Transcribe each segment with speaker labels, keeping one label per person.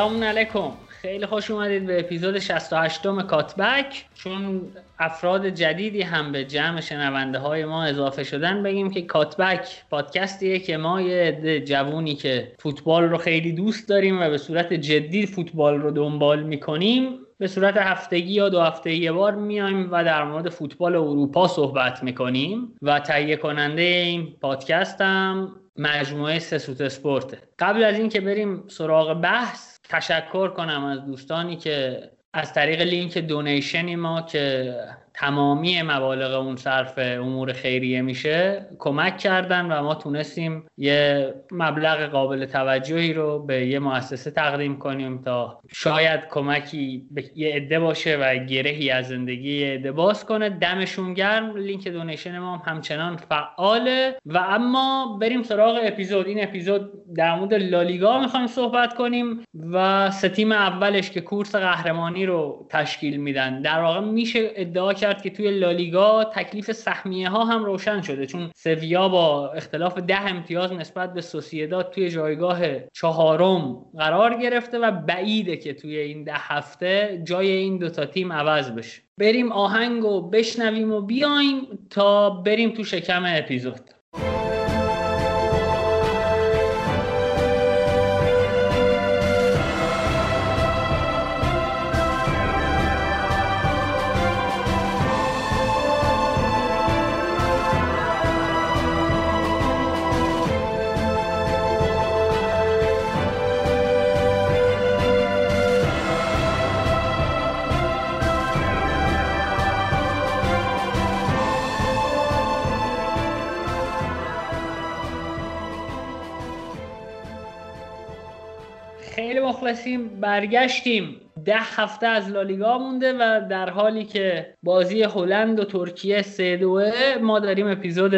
Speaker 1: سلام علیکم. خیلی خوش اومدید به اپیزود 68 م کاتبک. چون افراد جدیدی هم به جمع شنونده های ما اضافه شدن بگیم که کاتبک پادکستیه که ما یه جوونی که فوتبال رو خیلی دوست داریم و به صورت جدی فوتبال رو دنبال می‌کنیم به صورت هفتگی یا دو هفته یه بار میایم و در مورد فوتبال اروپا صحبت می‌کنیم. و تهیه کننده این پادکست هم مجموعه سسوت اسپورته قبل از اینکه بریم سراغ بحث تشکر کنم از دوستانی که از طریق لینک دونیشنی ما که تمامی مبالغ اون صرف امور خیریه میشه کمک کردن و ما تونستیم یه مبلغ قابل توجهی رو به یه مؤسسه تقدیم کنیم تا شاید کمکی به یه عده باشه و گرهی از زندگی یه عده باز کنه. دمشون گرم. لینک دونیشن ما هم همچنان فعاله. و اما بریم سراغ اپیزود. این اپیزود در مورد لالیگا می‌خوایم صحبت کنیم و سه تیم اولش که کورس قهرمانی رو تشکیل میدن. در واقع میشه ادعا کرد که توی لالیگا تکلیف سهمیه ها هم روشن شده. چون سویا با اختلاف ده امتیاز نسبت به سوسیداد توی جایگاه چهارم قرار گرفته و بعیده که توی این ده هفته جای این دوتا تیم عوض بشه. بریم آهنگ و بشنویم و بیایم تا بریم تو شکم اپیزود. مخلصیم برگشتیم. ده هفته از لالیگا مونده و در حالی که بازی هلند و ترکیه سه دوه ما داریم اپیزود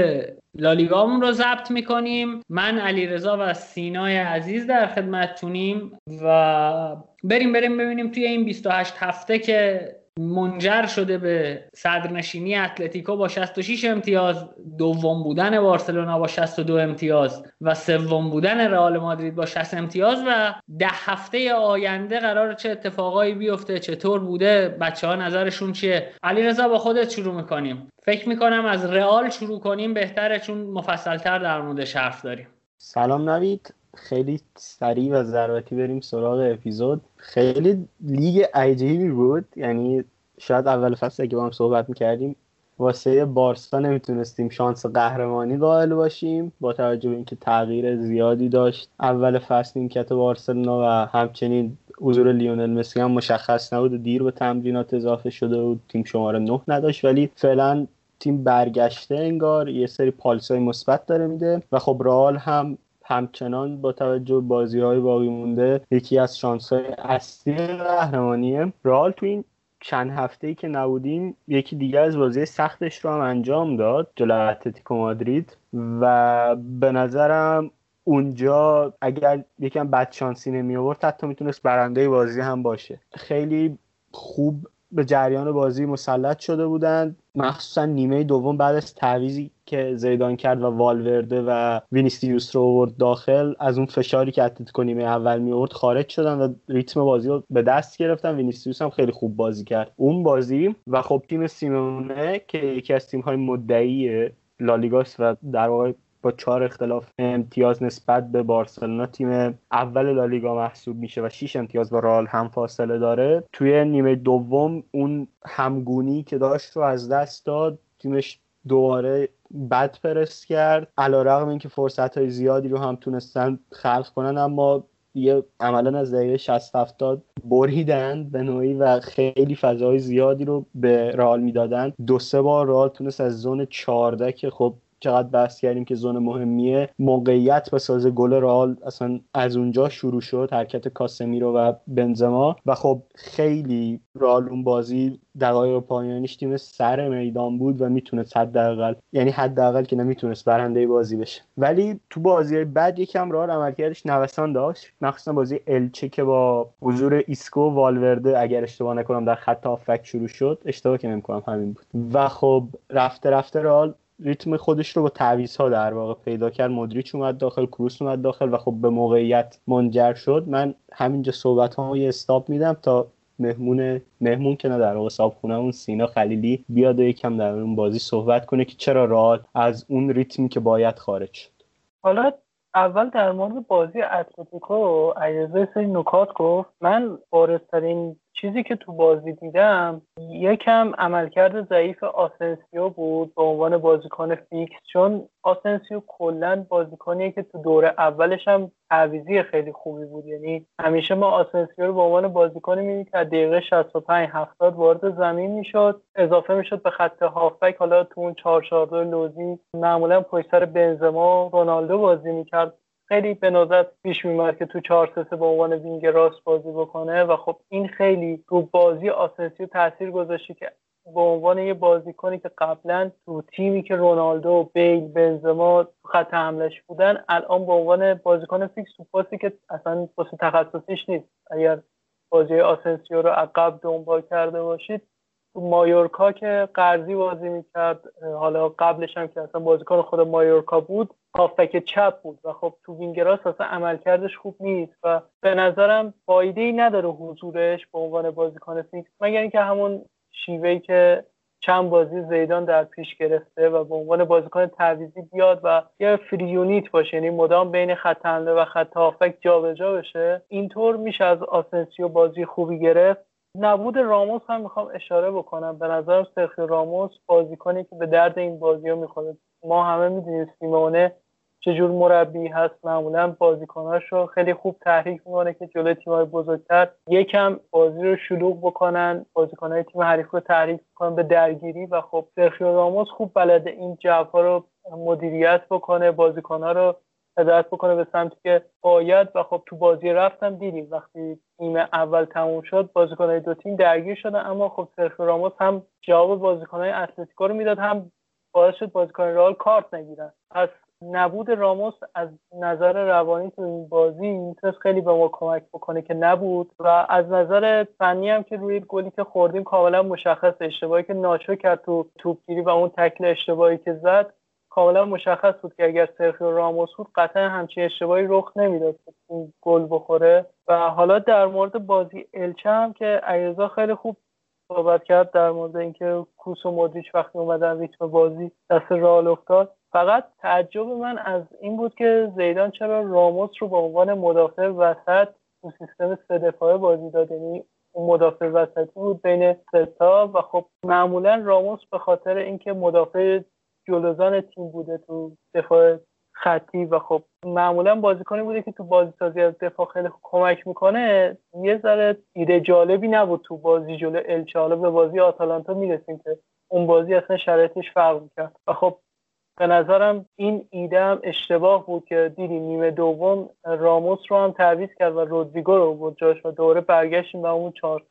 Speaker 1: لالیگامون رو ضبط می‌کنیم. من علی رضا و سینای عزیز در خدمتتونیم و بریم بریم ببینیم توی این 28 هفته که منجر شده به صدرنشینی اتلتیکو با 66 امتیاز دوم بودن بارسلونا با 62 امتیاز و سوم بودن رئال مادرید با 60 امتیاز و ده هفته آینده قرار چه اتفاقایی بیفته چطور بوده بچه ها نظرشون چیه؟ علیرضا با خودت شروع می‌کنیم. فکر می‌کنم از رئال شروع کنیم بهتره چون مفصلتر در موردش حرف داریم.
Speaker 2: سلام نوید. خیلی سریع و ضرورتی بریم سراغ اپیزود. خیلی لیگ عجیبی بود. یعنی شاید اول فصل که با هم صحبت می‌کردیم واسه بارسا نمی‌تونستیم شانس قهرمانی قائل باشیم با توجه به اینکه تغییر زیادی داشت. اول فصل نیمکت بارسلونا و همچنین حضور لیونل مسی هم مشخص نبود. و دیر به تمرینات اضافه شده و تیم شماره نه نداشت. ولی فعلا تیم برگشته انگار. یه سری پالسای مثبت داره میده. و خب رئال هم همچنان با توجه بازی های باقی مونده یکی از شانس های اصلی قهرمانیه رئال تو این چند هفته ای که نبودیم یکی دیگه از بازی سختش رو هم انجام داد جلو اتلتیکو مادرید. و به نظرم اونجا اگر یکم بد شانسی نمی آورد حتی می‌تونست برنده بازی هم باشه. خیلی خوب به جریان بازی مسلط شده بودند. مخصوصا نیمه دوم بعد از تعویضی که زیدان کرد و والورده و وینیسیوس رو آورد داخل از اون فشاری که اتلتیکو نیمه اول می آورد خارج شدن و ریتم بازی رو به دست گرفتن. وینیسیوس هم خیلی خوب بازی کرد اون بازی. و خب تیم سیمئونه که یکی از تیم های مدعی لالیگاس و در واقع با چهار اختلاف امتیاز نسبت به بارسلونا تیم اول لالیگا محسوب میشه و 6 امتیاز با رئال هم فاصله داره. توی نیمه دوم اون همگونی که داشت رو از دست داد تیمش دوباره بد پرس کرد. علی‌رغم اینکه فرصت های زیادی رو هم تونستن خلق کنن اما یه عملا از دقیقه 60 70 بریدن به نوعی و خیلی فضای زیادی رو به رئال می‌دادن. دو سه بار رئال تونست از zone 14 که خب چقدر بحث کردیم که zone مهمیه موقعیت بسازه گل رئال اصلا از اونجا شروع شد حرکت کاسمیرو و بنزما. و خب خیلی رئال اون بازی دقایق پایانیش تیم سر میدان بود و می‌تونست حداقل یعنی حداقل که نمی‌تونست برنده بازی بشه. ولی تو بازی بعد یکم رئال عملکردش نوسان داشت. مخصوصا بازی الچه که با حضور ایسکو والورده اگر اشتباه نکنم در خط آفک شروع شد. اشتباه که نمی‌کنم همین بود. و خب رفته رفته رئال ریتم خودش رو با تعویض ها در واقع پیدا کرد. مدریچ اومد داخل کروس اومد داخل و خب به موقعیت منجر شد. من همینجا صحبت ها یه استاپ میدم تا مهمون مهمون که نه در واقع صاحب اون سینا خلیلی بیاد و یکم در اون بازی صحبت کنه که چرا رئال از اون ریتمی که باید خارج شد.
Speaker 3: حالا اول در مورد بازی اتلتیکو علیرضا سری نکات گفت. من بارزترین چیزی که تو بازی دیدم یکم عملکرد ضعیف آسنسیو بود به عنوان بازیکن فیکس چون آسنسیو کلا بازیکنیه که تو دوره اولش هم تعویضی خیلی خوبی بود. یعنی همیشه ما آسنسیو رو به عنوان بازیکنی می‌بینیم که دقیقه 65 70 وارد زمین می‌شد. اضافه می‌شد به خط هافبک. حالا تو اون 4 لوزی معمولا پشت سر بنزما رونالدو بازی می‌کرد. خیلی به نظر پیش میومد که تو 4 3 به عنوان wing راست بازی بکنه و خب این خیلی تو بازی آسنسیو تاثیر گذاشته که به عنوان یه بازیکنی که قبلا تو تیمی که رونالدو بیل بنزما خط حملش بودن الان به عنوان بازیکن فیکس تو پستی که اصلا واسه تخصصیش نیست. اگر بازی آسنسیو رو عقب دنبال کرده باشید تو مایورکا که قرضی بازی می‌کرد حالا قبلش هم که اصلا بازیکن خود مایورکا بود هافبک چپ بود و خب تو wing راست اصلا عملکردش خوب نیست و به نظرم فایده ای نداره حضورش به عنوان بازیکن فیکس مگر اینکه همون شیوهی که چند بازی زیدان در پیش گرفته و به عنوان بازیکن تعویزی بیاد و یه فری یونیت باشه یعنی مدام بین خط حمله و خط هافک جابجا بشه اینطور میشه از آسنسیو بازی خوبی گرفت. نبود راموس هم می‌خوام اشاره بکنم. به نظرم سرخی راموس بازیکنی که به درد این بازی ها می‌خوره. ما همه می‌دونیم سیمونه چجور مربی هست معمولا بازیکناش رو خیلی خوب تحریک می‌کنه که جلوی تیم‌های بزرگتر. یکم بازی رو شلوغ بکنن بازیکنهای تیم حریف رو تحریک بکنن به درگیری و خب سرخیو راموس خوب بلده این جوها رو مدیریت بکنه بازیکنها رو هدایت بکنه به سمتی که باید و خب تو بازی رفتم دیدیم وقتی تیم اول تموم شد بازیکنهای دو تیم درگیر شدن اما خب سرخیو راموس هم جواب بازیکنهای اتلتیکو رو می‌داد هم باعث شد بازیکن رئال کارت نگیرن. پس نبود راموس از نظر روانی تو این بازی می‌تونست خیلی به ما کمک بکنه که نبود و از نظر فنی هم که روی گلی که خوردیم کاملا مشخص اشتباهی که ناچو کرد تو توپگیری و اون تکل اشتباهی که زد کاملا مشخص بود که اگر سرخیو راموس بود قطعا همچین اشتباهی رخ نمی‌داد که گل بخوره. و حالا در مورد بازی الچه هم که علیرضا خیلی خوب صحبت کرد در مورد اینکه کوس و مودریچ وقتی اومدن ریتم بازی دست رئال افتاد. فقط تعجب من از این بود که زیدان چرا راموس رو به عنوان مدافع وسط تو سیستم سه دفاعه بازی داد. یعنی اون مدافع وسطی بود بین ستا و خب معمولا راموس به خاطر اینکه مدافع جلوزان تیم بوده تو دفاع خطی و خب معمولا بازیکنی بوده که تو بازی سازی از دفاع خیلی کمک می‌کنه. یه ذره ایده جالبی نبود تو بازی جلو الچه به بازی آتالانتا می‌رسیم که اون بازی اصلا شرایطش فرق می‌کرد. و خب به نظرم این ایده هم اشتباه بود که دیدی نیمه دوم راموس رو هم تعویض کرد و رودریگو رو بود جاش و دوره برگشتیم به اون چهار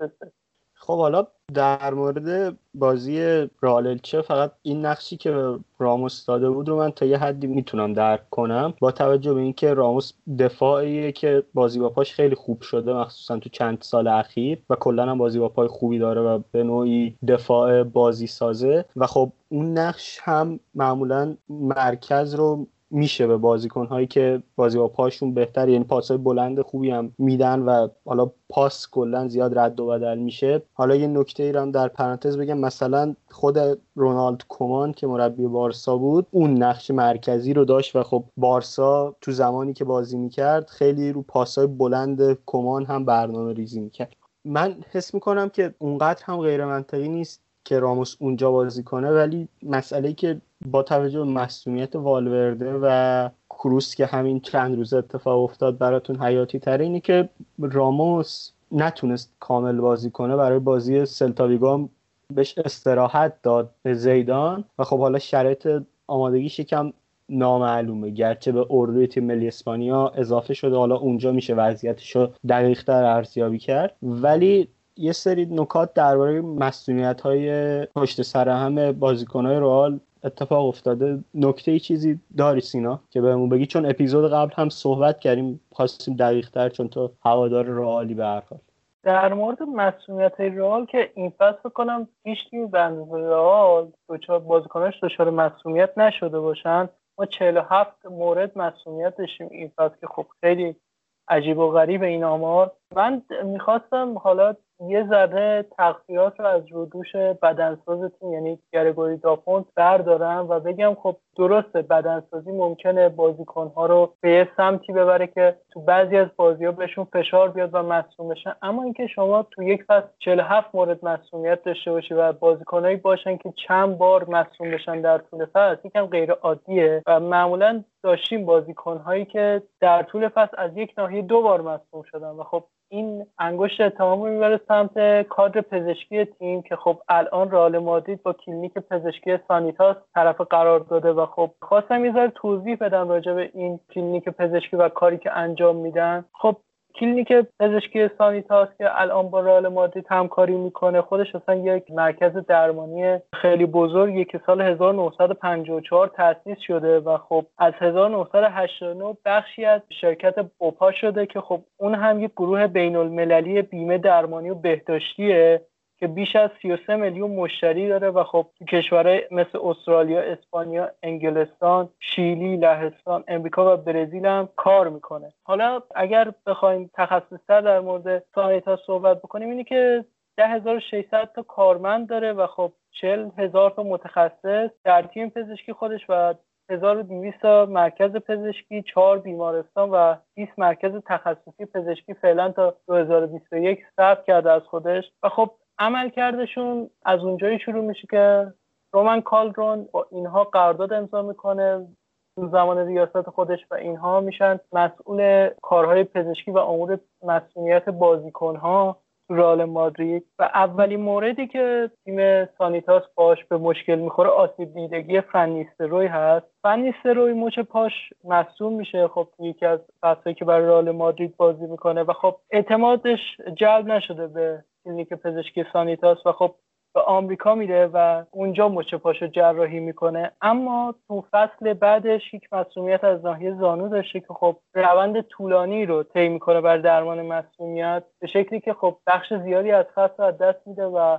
Speaker 2: خب حالا در مورد بازی راللچه فقط این نقشی که راموس داده بود رو من تا یه حدی می‌تونم درک کنم با توجه به اینکه راموس دفاعیه که بازی با پاش خیلی خوب شده مخصوصا تو چند سال اخیر و کلا هم بازی با پای خوبی داره و به نوعی دفاع بازی سازه و خب اون نقش هم معمولا مرکز رو میشه به بازیکن هایی که بازی با پاشون بهتر یعنی پاس های بلند خوبی هم میدن و حالا پاس کلا زیاد رد و بدل میشه. حالا یه نکته ای هم در پرانتز بگم مثلا خود رونالد کومان که مربی بارسا بود اون نقش مرکزی رو داشت و خب بارسا تو زمانی که بازی می‌کرد خیلی رو های بلند کمان هم برنامه ریزی می‌کرد. من حس می‌کنم که اونقدر هم غیر نیست که راموس اونجا بازی کنه ولی مسئله که با توجه به مسئولیت والورده و کروس که همین چند روز اتفاق افتاد براتون حیاتی تره اینه که راموس نتونست کامل بازی کنه. برای بازی سلتاویگو بهش استراحت داد به زیدان و خب حالا شرایط آمادگیش یکم نامعلومه. گرچه به اردوی تیم ملی اسپانیا اضافه شده حالا اونجا میشه وضعیتش رو دقیق تر ارزیابی کرد. ولی یه سری نکات درباره مسئولیت های پشت سر همه بازیکن های رئال اتفاق افتاده. نکته ای چیزی داری سینا که بهمون بگی؟ چون اپیزود قبل هم صحبت کردیم خواستیم دقیق تر چون تو هوادار رئالی به هر حال.
Speaker 3: در مورد مسئولیت رئال که این فصل کنم هیچ تیمی به اندازه رئال دچار بازیکناش دچار مسئولیت نشده باشن. ما 47 مورد مسئولیت داشتیم این فصل که خب خیلی عجیب و غریب این آمار. من می‌خواستم حالا یه ذره تقصیرات رو از رو دوش بدنساز تیم یعنی گرگوری داپونت بردارم و بگم خب درسته بدنسازی ممکنه بازیکنها رو به یه سمتی ببره که تو بعضی از بازی ها بهشون فشار بیاد و مصوم بشن. اما اینکه شما تو یک فصل 47 مورد مصومیت داشته باشی و بازیکنهایی باشن که چند بار مصوم بشن در طول فصل یکم غیر عادیه و معمولا داشتیم بازیکنهایی که در طول فصل از یک ناحیه دو بار مصدوم شدن و خب این انگشت رو می‌بره سمت کادر پزشکی تیم که خب الان رئال مادرید با کلینیک پزشکی سانیتاس طرف قرار داده و خب خواستم یه توضیح بدم راجع به این کلینیک پزشکی و کاری که انجام میدن. خب کلینیک پزشکی سانیتاس که الان با رئال مادرید همکاری می‌کنه خودش اصلا یک مرکز درمانی خیلی بزرگی که سال 1954 تأسیس شده و خب از 1989 بخشی از شرکت بوپا شده که خب اون هم یک گروه بین المللی بیمه درمانی و بهداشتیه. که بیش از 33 میلیون مشتری داره و خب تو کشورهای مثل استرالیا، اسپانیا، انگلستان، شیلی، لهستان، امریکا و برزیل هم کار می‌کنه. حالا اگر بخوایم تخصصتر در مورد سانیتا صحبت بکنیم اینه که 10600 تا کارمند داره و خب 40 هزار تا متخصص در تیم پزشکی خودش و 1200 تا مرکز پزشکی، 4 بیمارستان و 20 مرکز تخصصی پزشکی فعلا تا 2021 ثبت کرده از خودش و خب عمل کردشون از اونجایی شروع میشه که رومن کالدرون با اینها قرارداد امضا می‌کنه تو زمان ریاست خودش و اینها میشن. مسئول کارهای پزشکی و امور مسئولیت بازیکنها رئال مادرید. و اولین موردی که تیم سانیتاس باش به مشکل می‌خوره آسیب دیدگی فنیستروی هست. فنیستروی مچ پاش مصوم میشه. خب یکی از فصلی که برای رئال مادرید بازی می‌کنه. و خب اعتمادش جلب نشده به کلینیک پزشکی سانیتاس و خب به آمریکا میره و اونجا مچ پاشو جراحی می‌کنه. اما تو فصل بعدش یک مسئولیت از ناحیه زانو داشته که خب روند طولانی رو طی می‌کنه بر درمان مسئولیت به شکلی که خب بخش زیادی از فصل از دست میده و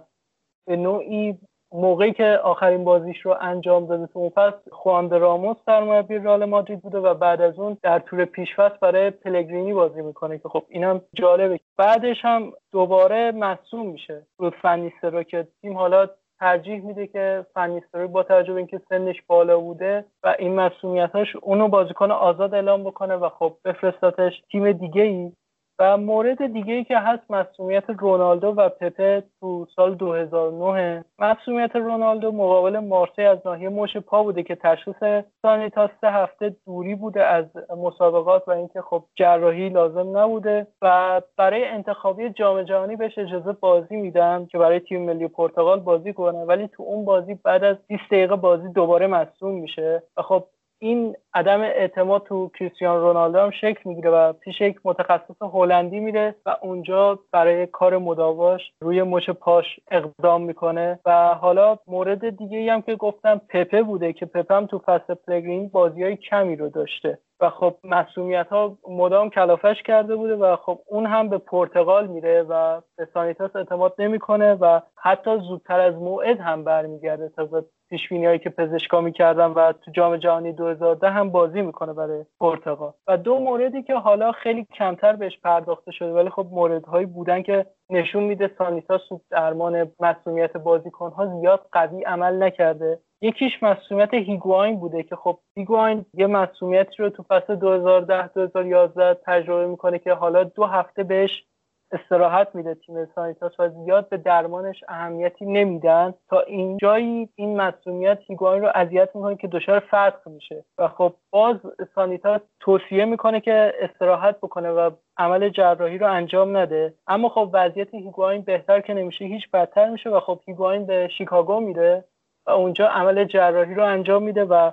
Speaker 3: به نوعی موقعی که آخرین بازیش رو انجام داده تو اون فصل خواند راموس سرمربی رئال مادرید بوده و بعد از اون در طول پیشفصل برای پلگرینی بازی می‌کنه که خب اینم جالبه. بعدش هم دوباره مصوم میشه. رو فنیسترو که تیم حالا ترجیح میده که فنیستروی با توجه به اینکه سنش بالا بوده و این مسئولیتاش اونو بازیکن آزاد اعلام بکنه و خب بفرستاتش تیم دیگه ای و مورد دیگه ای که هست مسئولیت رونالدو و پپه تو سال 2009 مسئولیت رونالدو مقابل مارسی از ناحیه مش پا بوده که تشخیص تا سه هفته دوری بوده از مسابقات و اینکه خب جراحی لازم نبوده و برای انتخابی جام جهانی بهش اجازه بازی میدن که برای تیم ملی پرتغال بازی کنه. ولی تو اون بازی بعد از 20 دقیقه بازی دوباره مصوم میشه. و خب این عدم اعتماد تو کریستیان رونالدو هم شکل می‌گیره و پیش یک متخصص هلندی میره و اونجا برای کار مداواش روی مچ پاش اقدام می‌کنه و حالا مورد دیگه هم که گفتم پپه بوده که پپه هم تو فصل پلگرین بازی های کمی رو داشته. و خب مسئولیت ها مدام کلافش کرده بوده و خب اون هم به پرتغال میره و به سانیتاس اعتماد نمی‌کنه و حتی زودتر از موعد هم برمیگرده. تا پیش هایی که پزشکا می‌کردن و تو جام جهانی 2010 هم بازی می‌کنه برای پرتغال. و دو موردی که حالا خیلی کمتر بهش پرداخته شده ولی خب موردهایی بودن که نشون میده سانیتاس درمان مسئولیت بازیکنها زیاد قوی عمل نکرده. یکیش مسئولیت هیگواین بوده که خب هیگواین یه مسئولیتی رو تو فصل 2010 2011 تجربه می‌کنه که حالا دو هفته بهش استراحت میده تیم سانیتاس و زیاد به درمانش اهمیتی نمیدن. تا این جایی این مسئولیت هیگواین رو اذیت می‌کنه که دچار فتق میشه. و خب باز سانیتاس توصیه می‌کنه که استراحت بکنه و عمل جراحی رو انجام نده. اما خب وضعیت هیگواین بهتر که نمیشه هیچ بدتر میشه و خب هیگواین به شیکاگو میره و اونجا عمل جراحی رو انجام میده و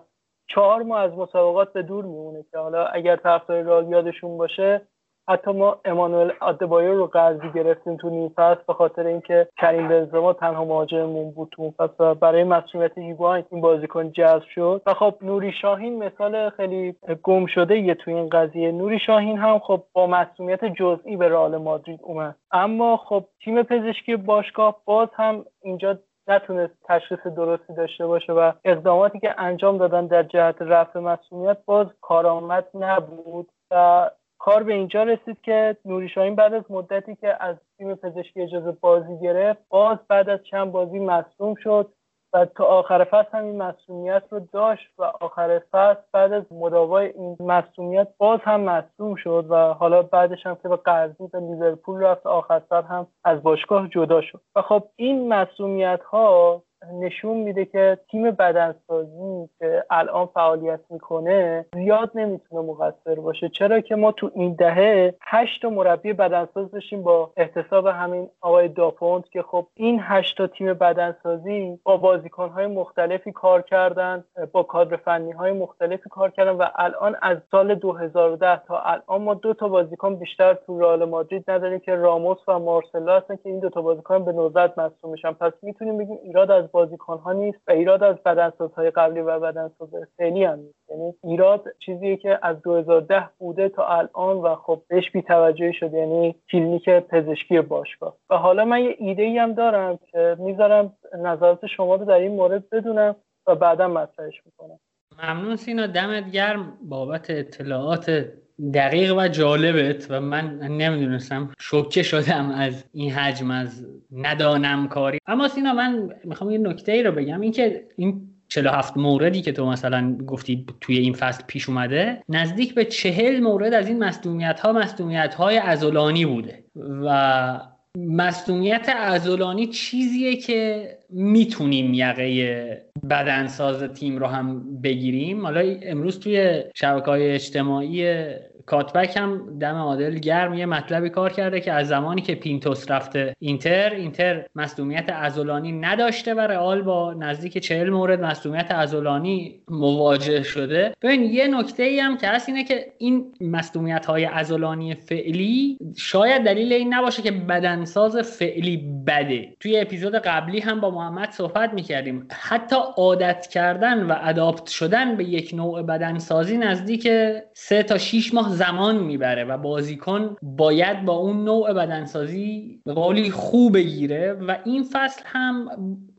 Speaker 3: چهار ماه از مسابقات به دور میمونه که حالا اگر طرفدار رئال یادشون باشه حتی ما امانوئل آدبایر رو قرضی گرفتیم تو نیم فصل به خاطر اینکه کریم بنزما تنها مهاجممون بود تو فصل و برای مسئولیت هیگواین این بازیکن جذب شد. و خب نوری شاهین مثال خیلی گم شده یه تو این قضیه. نوری شاهین هم خب با مسئولیت جزئی به رئال مادرید اومد. اما خب تیم پزشکی باشگاه باز هم اینجا نتونست تشخیص درستی داشته باشه و اقداماتی که انجام دادن در جهت رفع مسئولیت باز کارآمد نبود. و کار به اینجا رسید که نوری شاهین بعد از مدتی که از تیم پزشکی اجازه بازی گرفت باز بعد از چند بازی مصوم شد و تا آخر فصل هم این مسئولیت رو داشت و آخر فصل بعد از مداوای این مسئولیت باز هم مصوم شد و حالا بعدش هم که به قرضی به لیورپول رفت آخر فصل هم از باشگاه جدا شد. و خب این مسئولیت ها نشون میده که تیم بدنسازی که الان فعالیت می‌کنه زیاد نمی‌تونه مقصر باشه. چرا که ما تو این دهه هشت مربی بدنساز داشتیم با احتساب همین آقای داپونت که خب این هشت تیم بدنسازی با بازیکنهای مختلفی کار کردن با کادر فنی های مختلفی کار کردن و الان از سال 2010 تا الان ما دو تا بازیکن بیشتر تو رئال مادرید نداریم که راموس و مارسلو هستن که این دو تا بازیکن به نوزاد مصدوم میشن. پس می‌تونیم بگیم ایراد از بازیکن ها نیست و ایراد از بدنسازهای قبلی و بدنساز فعلی هم نیست. یعنی ایراد چیزیه که از 2010 بوده تا الان و خب بهش بی‌توجهی شده یعنی کلینیک پزشکی باشگاه. و حالا من یه ایده ای هم دارم که می‌ذارم نظرات شما رو در این مورد بدونم و بعدا مطرحش می‌کنم.
Speaker 1: ممنون سینا دمت گرم بابت اطلاعات دقیق و جالبت و من نمی‌دونستم شوکه شدم از این حجم از ندانم کاری. اما سینا من می‌خوام یه نکته ای رو بگم. اینکه این 47 موردی که تو مثلا گفتی توی این فصل پیش اومده نزدیک به چهل مورد از این مصدومیت ها مصدومیت های ازولانی بوده. و مصدومیت ازولانی چیزیه که می‌تونیم یقه بدنساز تیم رو هم بگیریم. حالا امروز توی شبکه های اجتماعی کاتبک هم دم عادل گرم یه مطلبی کار کرده که از زمانی که پینتوس رفته اینتر اینتر مصدومیت ازولانی نداشته و رئال با نزدیک چهل مورد مصدومیت ازولانی مواجه شده. ببین یه نکته ای هم که هست اینه که این مصدومیت های ازولانی فعلی شاید دلیل این نباشه که بدنساز فعلی بده. توی اپیزود قبلی هم با محمد صحبت می‌کردیم. حتی عادت کردن و اداپت شدن به یک نوع بدنسازی نزدیک سه تا 6 ماه زمان می‌بره و بازیکن باید با اون نوع بدنسازی به قولی خوب بگیره و این فصل هم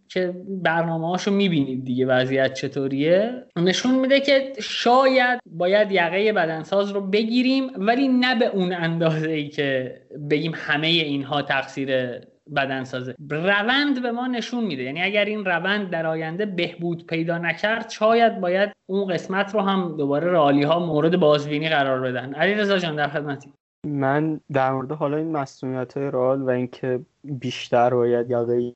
Speaker 1: که برنامه هاشو می‌بینید دیگه وضعیت چطوریه نشون میده که شاید باید یقه بدنساز رو بگیریم ولی نه به اون اندازه ای که بگیم همه اینها تقصیر بدنسازه. روند به ما نشون میده. یعنی اگر این روند در آینده بهبود پیدا نکرد شاید باید اون قسمت رو هم دوباره رالی ها مورد بازبینی قرار بدن. علی رضا جان در خدمتی.
Speaker 2: من در مورد حالا این مسئولیت های رال و اینکه بیشتر باید یقه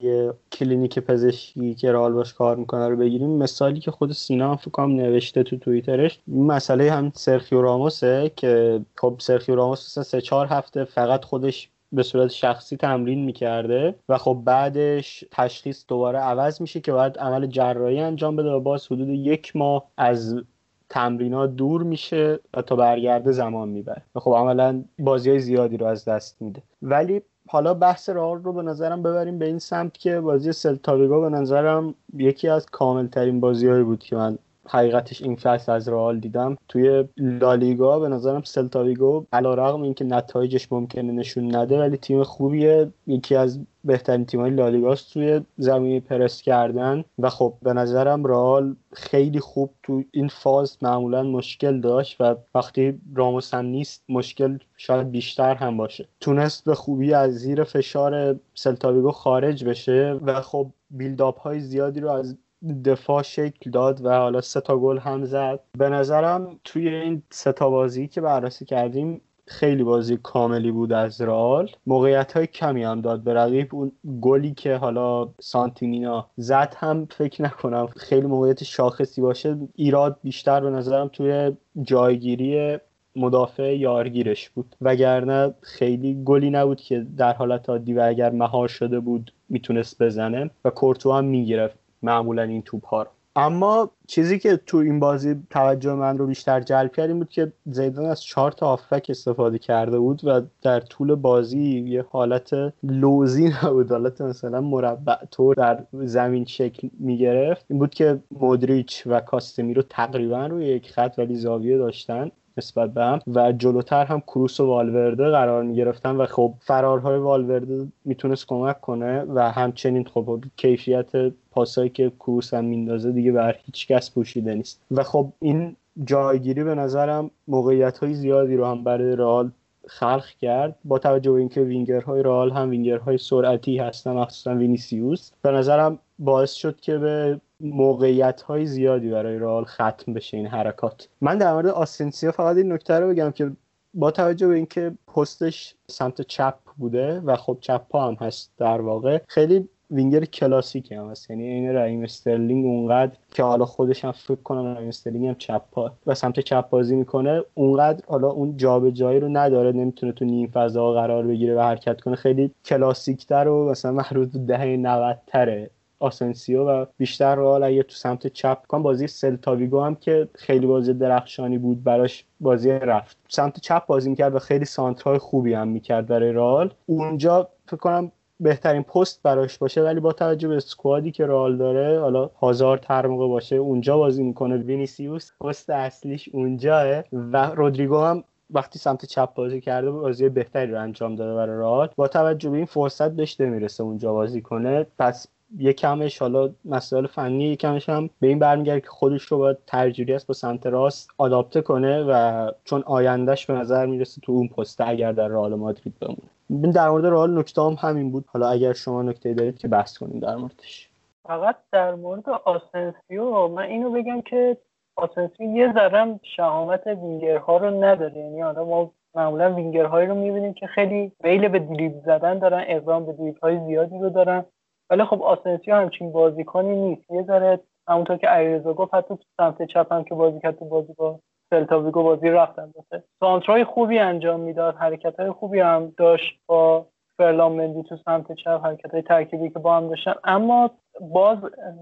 Speaker 2: کلینیک پزشکی که رال باش کار می‌کنه رو بگیریم مثالی که خود سینا هم فکرم نوشته تو توییترش مسئله هم سرخیو راموسه که خب سرخیو راموس سه چهار هفته فقط خودش به صورت شخصی تمرین می‌کرده و خب بعدش تشخیص دوباره عوض میشه که باید عمل جراحی انجام بده و باز حدود یک ماه از تمرینات دور میشه و تا برگرده زمان می‌بره. و خب عملا بازی های زیادی رو از دست میده. ولی حالا بحث رئال رو به نظرم ببریم به این سمت که بازی سلتاویگو به نظرم یکی از کاملترین بازیهایی بود که من حقیقتش این فصل از رئال دیدم. توی لالیگا به نظرم سلتاویگو علیرغم اینکه نتایجش ممکنه نشون نده ولی تیم خوبیه. یکی از بهترین تیم‌های لالیگاست توی زمین پرس کردن. و خب به نظرم رئال خیلی خوب تو این فاز معمولا مشکل داشت و وقتی راموس هم نیست مشکل شاید بیشتر هم باشه. تونست به خوبی از زیر فشار سلتاویگو خارج بشه و خب بیلداپ های زیادی رو از دفاع شکل داد و حالا سه تا گل هم زد. به نظرم توی این سه تا بازی که بررسی کردیم خیلی بازی کاملی بود از رئال. موقعیت های کمی هم داد به رقیب. اون گلی که حالا سانتیمینا زد هم فکر نکنم خیلی موقعیت شاخصی باشه. ایراد بیشتر به نظرم توی جایگیری مدافع یارگیرش بود. وگرنه خیلی گلی نبود که در حالت عادی و اگر مهار شده بود می‌تونست بزنه و کورتو هم می‌گرفت. معمولا این توپ ها رو. اما چیزی که تو این بازی توجه من رو بیشتر جلب کرد این بود که زیدان از چهار تا آفک استفاده کرده بود و در طول بازی یه حالت لوزی نبود. حالت مثلا مربع طور در زمین شکل می‌گرفت. این بود که مودریچ و کاستمی رو تقریبا روی یک خط ولی زاویه داشتن. نسبت به هم و جلوتر هم کروس و والورده قرار می گرفتن و خب فرارهای والورده می‌تونست کمک کنه و همچنین خب کیفیت پاسایی که کروس هم میندازه دیگه بر هیچ کس پوشیده نیست. و خب این جایگیری به نظرم موقعیت های زیادی رو هم برای رئال خلق کرد. با توجه به اینکه وینگرهای رئال هم وینگرهای سرعتی هستن مخصوصا وینیسیوس. به نظرم باعث شد که به موقعیت های زیادی برای رئال ختم بشه این حرکات. من در مورد آسنسیو فقط این نکته رو بگم که با توجه به اینکه پستش سمت چپ بوده و خب چپ پا هم هست در واقع خیلی وینگر کلاسیکی هم هست. یعنی این رحیم استرلینگ اونقدر که حالا خودش هم فکر کنم رحیم استرلینگ هم چپ پا و سمت چپ بازی می‌کنه اونقدر حالا اون جابجایی رو نداره نمی‌تونه تو نیم فضا قرار بگیره و حرکت کنه. خیلی کلاسیکتر و مثلا به دهه 90 تره آسنسیو و بیشتر رئال اگه تو سمت چپ کن بازی سلتاویگو هم که خیلی بازی درخشانی بود براش بازی رفت. سمت چپ بازی می‌کرد و خیلی سانترهای خوبی هم می‌کرد برای رئال. اونجا فکر کنم بهترین پست براش باشه ولی با توجه به squad ی که رئال داره حالا هازارد هر موقع باشه اونجا بازی می‌کنه. وینیسیوس پست اصلیش اونجاست و رودریگو هم وقتی سمت چپ بازی کرده بازی بهتری رو انجام داده برای رئال. با توجه به این فرصت بهش نمی‌رسه اونجا بازی کنه. پس یکمش حالا مسائل فنی یکمش هم به این برمیگرده که خودش رو باید ترجیحی است با سمت راست آداپته کنه و چون آیندهش به نظر می‌رسه تو اون پسته اگر در رئال مادرید بمونه. در مورد رئال نکته هم همین بود. حالا اگر شما نکته دارید که بحث کنیم در موردش.
Speaker 3: فقط در مورد آسنسیو من اینو بگم که آسنسیو یه ذرم شهامت وینگرها رو نداره. یعنی حالا ما معمولا وینگرهایی رو می‌بینیم که خیلی میل به دریبل زدن دارن اقدام به دریبل های زیادی رو دارن. ولی خب آسنسیو همچین بازیکنی نیست. یه ذره همونطور که علیرضا گفت حتی تو سمت چپ هم که بازی کرد تو بازی با سلتاویگو بازی رفتن البته سانترای خوبی انجام می‌داد حرکت های خوبی هم داشت با فرلاند مندی تو سمت چپ حرکت های ترکیبی که با هم داشتن. اما باز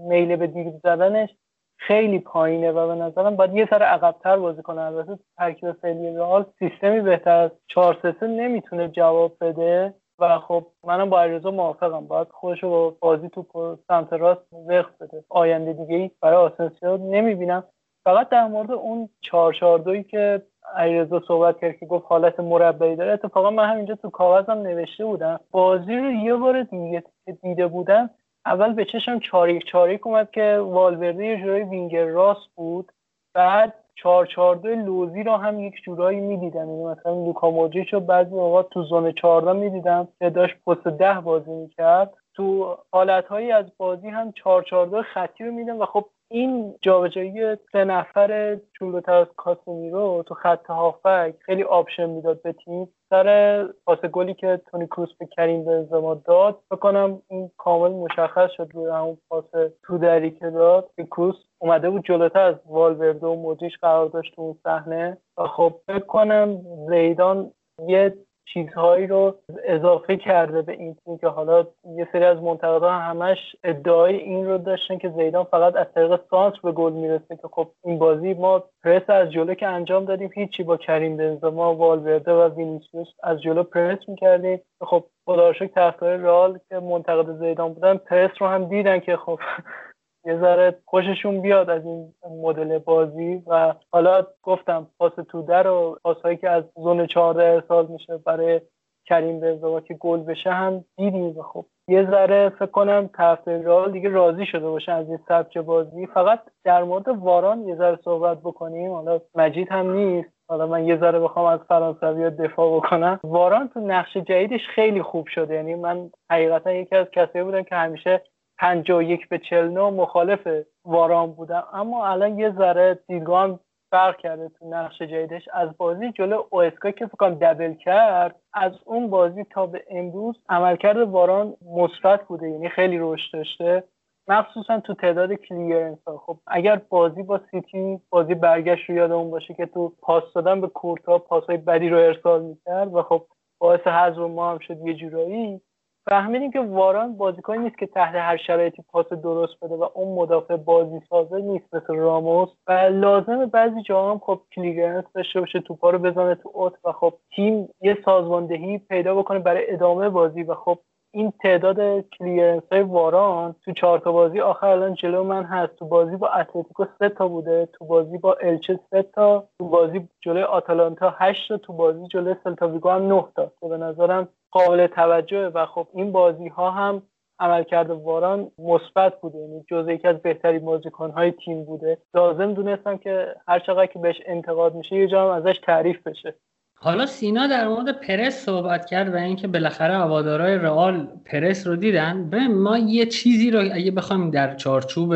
Speaker 3: میل به دریبل زدنش خیلی پایینه و به نظرم باید یه ذره عقبتر بازی کنه. البته ترکیب فعلی رئال سیستمی بهتر از 4 3 نمی‌تونه جواب بده. و خب منم با علیرضا موافقم. باید خودش با بازی تو سمت راست وفق بده. آینده دیگه ای برای آسنسیو نمی‌بینم. فقط در مورد اون چهار چهار دویی که علیرضا صحبت کرد که گفت حالت مربعی داره اتفاقا من همینجا تو کاغذم نوشته بودم. بازی رو یه بار دیگه دیده بودم اول به چشم چهار یک چهار یک اومد که والورده یه جورایی وینگر راست بود. بعد چهار چهار دو لوزی رو هم یک جورایی می‌دیدم. یعنی مثلا لوکا مودریچ رو بعضی اوقات تو zone 14 می‌دیدم که داشت پست ده بازی می‌کرد. تو حالتهایی از بازی هم چهار چهار دو خطی رو می‌دیدم و خب این جابجایی سه نفر جلوتر از کاسمیرو تو خط هافک خیلی option می‌داد به تیم. سر پاس گلی که تونی کروس به کریم بنزما داد فکر بکنم این کامل مشخص شد روی همون پاس تو دری که داد. که کروس اومده بود جلوتر از والورده و مودریچ قرار داشت اون صحنه. و خب کنم زیدان یه چیزهایی رو اضافه کرده به این تیم که حالا یه سری از منتقدان همش ادعای این رو داشتن که زیدان فقط از طریق سانتر به گل می‌رسه که خب این بازی ما پرس از جلو که انجام دادیم هیچی با کریم بنزما والورده و وینیسیوس از جلو پرس می‌کردیم. خب خدا رو رئال که منتقد زیدان بودن پرس رو هم دیدن که خب یه ذره خوششون بیاد از این مدل بازی و حالا گفتم پاس توده رو پاسهایی که از زون 14 ارسال میشه برای کریم بنزما که گل بشه هم دیدیم. و خب یه ذره فکر کنم رئال دیگه راضی شده باشه از این سبک بازی. فقط در مورد واران یه ذره صحبت بکنیم. حالا مجید هم نیست. حالا من یه ذره بخوام از فرانسوی دفاع بکنم. واران تو نقش جدیدش خیلی خوب شده. یعنی من حقیقتا یکی از کسایی بودم که همیشه یک به 49 مخالف واران بودم. اما الان یه ذره دیدگاه فرق کرده تو نقش جدیدش. از بازی جلو اوسکا که فکر دبل کرد از اون بازی تا به امروز عملکرد واران مثبت بوده یعنی خیلی رشد داشته. مخصوصا تو تعداد clearance ها خب اگر بازی با سیتی بازی برگشت رو یادمون باشه که تو پاس دادن به کورتوا پاسهای بدی رو ارسال می‌کرد و خب باعث حذف ما هم شد یه جورایی. فهمیدیم که واران بازیکنی نیست که تحت هر شرایطی پاس درست بده و اون مدافع بازی سازه نیست مثل راموس. و لازم بعضی جاها هم خب clearance داشته باشه توپا رو بزنه تو اوت و خب تیم یه سازماندهی پیدا بکنه برای ادامه بازی. و خب این تعداد clearance های واران تو چهار تا بازی آخر الان جلو من هست. تو بازی با اتلتیکو سه تا بوده تو بازی با الچه سه تا تو بازی جلوی آتالانتا هشت تا تو بازی جلوی سلتاویگو هم نه تا. به نظرم قابل توجهه و خب این بازی ها هم عملکرد واران مثبت بوده یعنی جز یکی از بهترین بازیکن های تیم بوده. لازم دونستم که هر چقدر که بهش انتقاد میشه یه جا ازش تعریف بشه.
Speaker 1: حالا سینا در مورد پرس صحبت کرد و اینکه بالاخره هوادارهای رئال پرس رو دیدن. اما یه چیزی رو اگه بخوایم در چارچوب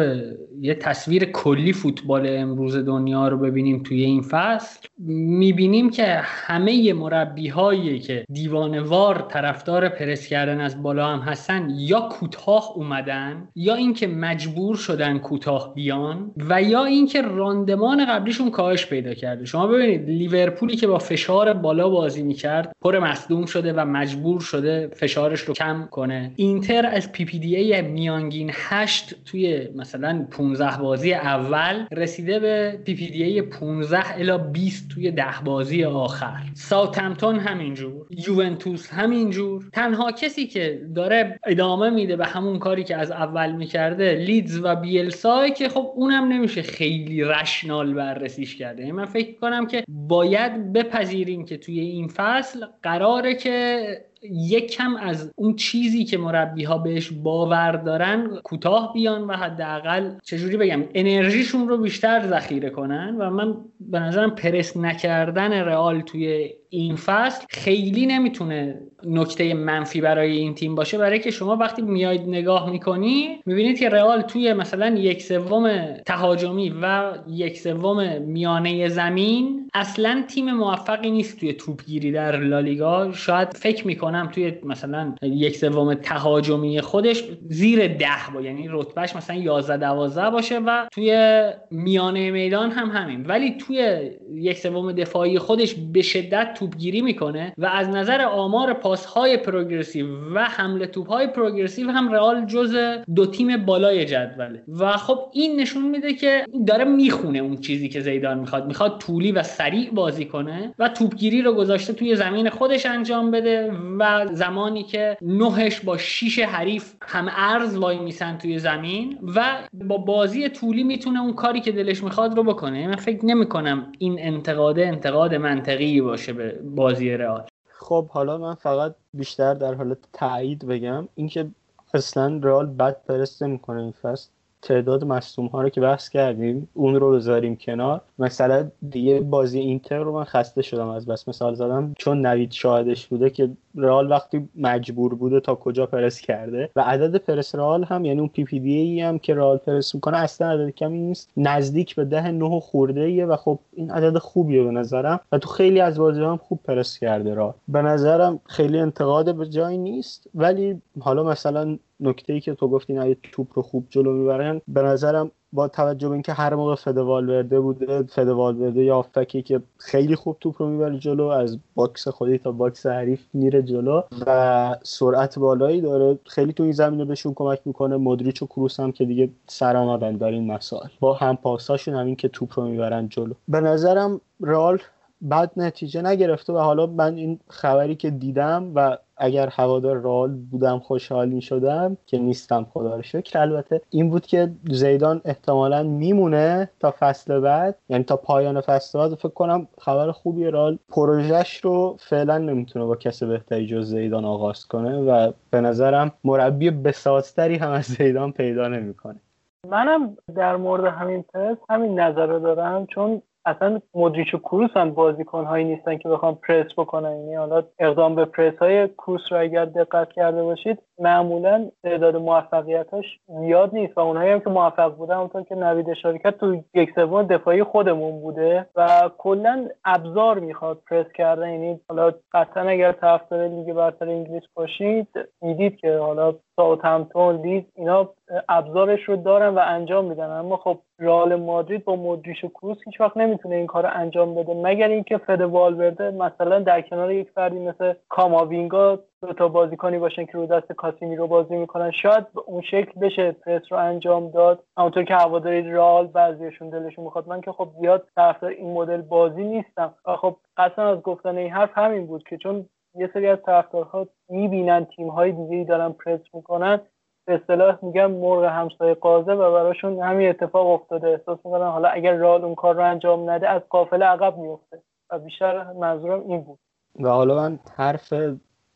Speaker 1: یه تصویر کلی فوتبال امروز دنیا رو ببینیم توی این فصل. می‌بینیم که همه مربی هایی که دیوانه‌وار طرفدار پرس کردن از بالا هم هستن یا کوتاه اومدن یا اینکه مجبور شدن کوتاه بیان و یا اینکه راندمان قبلیشون کاهش پیدا کرده. شما ببینید لیورپولی که با فشار بالا بازی می‌کرد پر مصدوم شده و مجبور شده فشارش رو کم کنه. اینتر از PPDA میانگین 8 توی مثلا 15 بازی اول رسیده به PPDA 15 الی 20 توی 10 بازی آخر. ساوثهمپتون همینجور یوونتوس همینجور. تنها کسی که داره ادامه میده به همون کاری که از اول می‌کرده لیدز و بیلسای که خب اونم نمیشه خیلی rational بررسیش کرده. یعنی من فکر کنم که باید بپذیریم که توی این فصل قراره که یک کم از اون چیزی که مربی ها بهش باور دارن کوتاه بیان و حداقل چجوری بگم انرژیشون رو بیشتر ذخیره کنن و من به نظرم پرس نکردن رئال توی این فصل خیلی نمی‌تونه نکته منفی برای این تیم باشه. برای که شما وقتی میاید نگاه می‌کنی می‌بینید که رئال توی مثلا یک سوم تهاجمی و یک سوم میانه زمین اصلا تیم موفقی نیست توی توپگیری در لالیگا. شاید فکر می‌کنم توی مثلا یک سوم تهاجمی خودش زیر ده با یعنی رتبهش مثلا 11 12 باشه و توی میانه میدان هم همین. ولی توی یک سوم دفاعی خودش به شدت توپگیری می‌کنه و از نظر آمار پاس های پروگرسیو و حمله توپ های پروگرسیو هم رئال جز دو تیم بالای جدوله. و خب این نشون میده که داره می‌خونه اون چیزی که زیدان می‌خواد. می‌خواد طولی و سریع بازی کنه و توپگیری رو گذاشته توی زمین خودش انجام بده و زمانی که نهش با شیش حریف هم ارز وای میسن توی زمین و با بازی طولی می‌تونه اون کاری که دلش می‌خواد رو بکنه. من فکر نمی‌کنم این انتقاده انتقاد منطقی باشه به بازی رئال.
Speaker 2: خب حالا من فقط بیشتر در حالت تایید بگم اینکه اصلا رئال بد پرس می‌کنه این فصل. تعداد مصدوم ها رو که بحث کردیم اون رو بذاریم کنار. مثلا دیگه بازی اینتر رو من خسته شدم از بس مثال زدم. چون نوید شاهدش بوده که رئال وقتی مجبور بوده تا کجا پرس کرده. و عدد پرس رئال هم یعنی اون PPDA هم که رئال پرس می‌کنه اصلا عدد کمی نیست. نزدیک به ده نه خورده ایه و خب این عدد خوبیه به نظرم. و تو خیلی از بازی هم خوب پرس کرده را به نظرم خیلی انتقاد به جای نیست. ولی حالا مثلا نکته ای که تو گفتی نه توپ رو خوب جلو می‌برن. به نظرم با توجه به اینکه هر موقع فده والورده بوده فده والورده یا هافبکی که خیلی خوب توپ رو می‌بره جلو از باکس خودی تا باکس حریف میره جلو و سرعت بالایی داره. خیلی تو این زمینه بهشون کمک می‌کنه. مدریچ و کروس هم که دیگه سر آمدن در این مسائل. با هم پاساشون همین که توپ رو می‌برن جلو. به نظرم رئال بد نتیجه نگرفته و حالا من این خبری که دیدم و اگر هوادار رئال بودم خوشحال می شدم که نیستم خدا رو شکر. البته این بود که زیدان احتمالا میمونه تا فصل بعد یعنی تا پایان فصل بعد. فکر کنم خبر خوبی رئال پروژش رو فعلا نمی‌تونه با کس بهتری جز زیدان آغاز کنه و به نظرم مربی بسازتری هم از زیدان پیدا نمی‌کنه.
Speaker 3: منم در مورد همین پس همین نظر رو دارم چون اصلا مدریچ و کروس هم بازیکن هایی نیستن که بخوام پرس بکنن. یعنی حالا اقدام به پرس های کروس رو اگر دقت کرده باشید معمولا تعداد موفقیتاش زیاد نیست و اونهایی هم که موفق بودن اونطور که نوید اشاره کرد تو یک سوم دفاعی خودمون بوده و کلا ابزار می‌خواد پرس کردن. یعنی حالا قطعا اگر طرفدار لیگ برتر انگلیس باشید می‌دید که حالا ساوثهمپتون لیز اینا ابزارش رو دارن و انجام میدن. اما خب رئال مادرید با مودریچ و کروس هیچ وقت نمی‌تونه این کار انجام بده. مگر اینکه فد والورده مثلا در کنار یک فردی مثل کاماوینگا دو تا بازیکنی باشن که رو دست کاسیمی رو بازی می‌کنن. شاید اون شکل بشه پرس رو انجام داد. همونطور که هواداری رئال بعضیشون دلشون می‌خواد. من که خب زیاد طرفدار این مدل بازی نیستم. خب قصد از گفتن این حرف همین بود که چون یه سری از طرفدارها می‌بینن تیم های دیگه دارن پرس می‌کنن به اصطلاح میگن مرغ همسایه قازه و براشون همین اتفاق افتاده. احساس می‌کنن حالا اگر رال اون کار رو انجام نده از قافله عقب میفته و بیشتر منظورم این بود.
Speaker 2: و حالا من حرف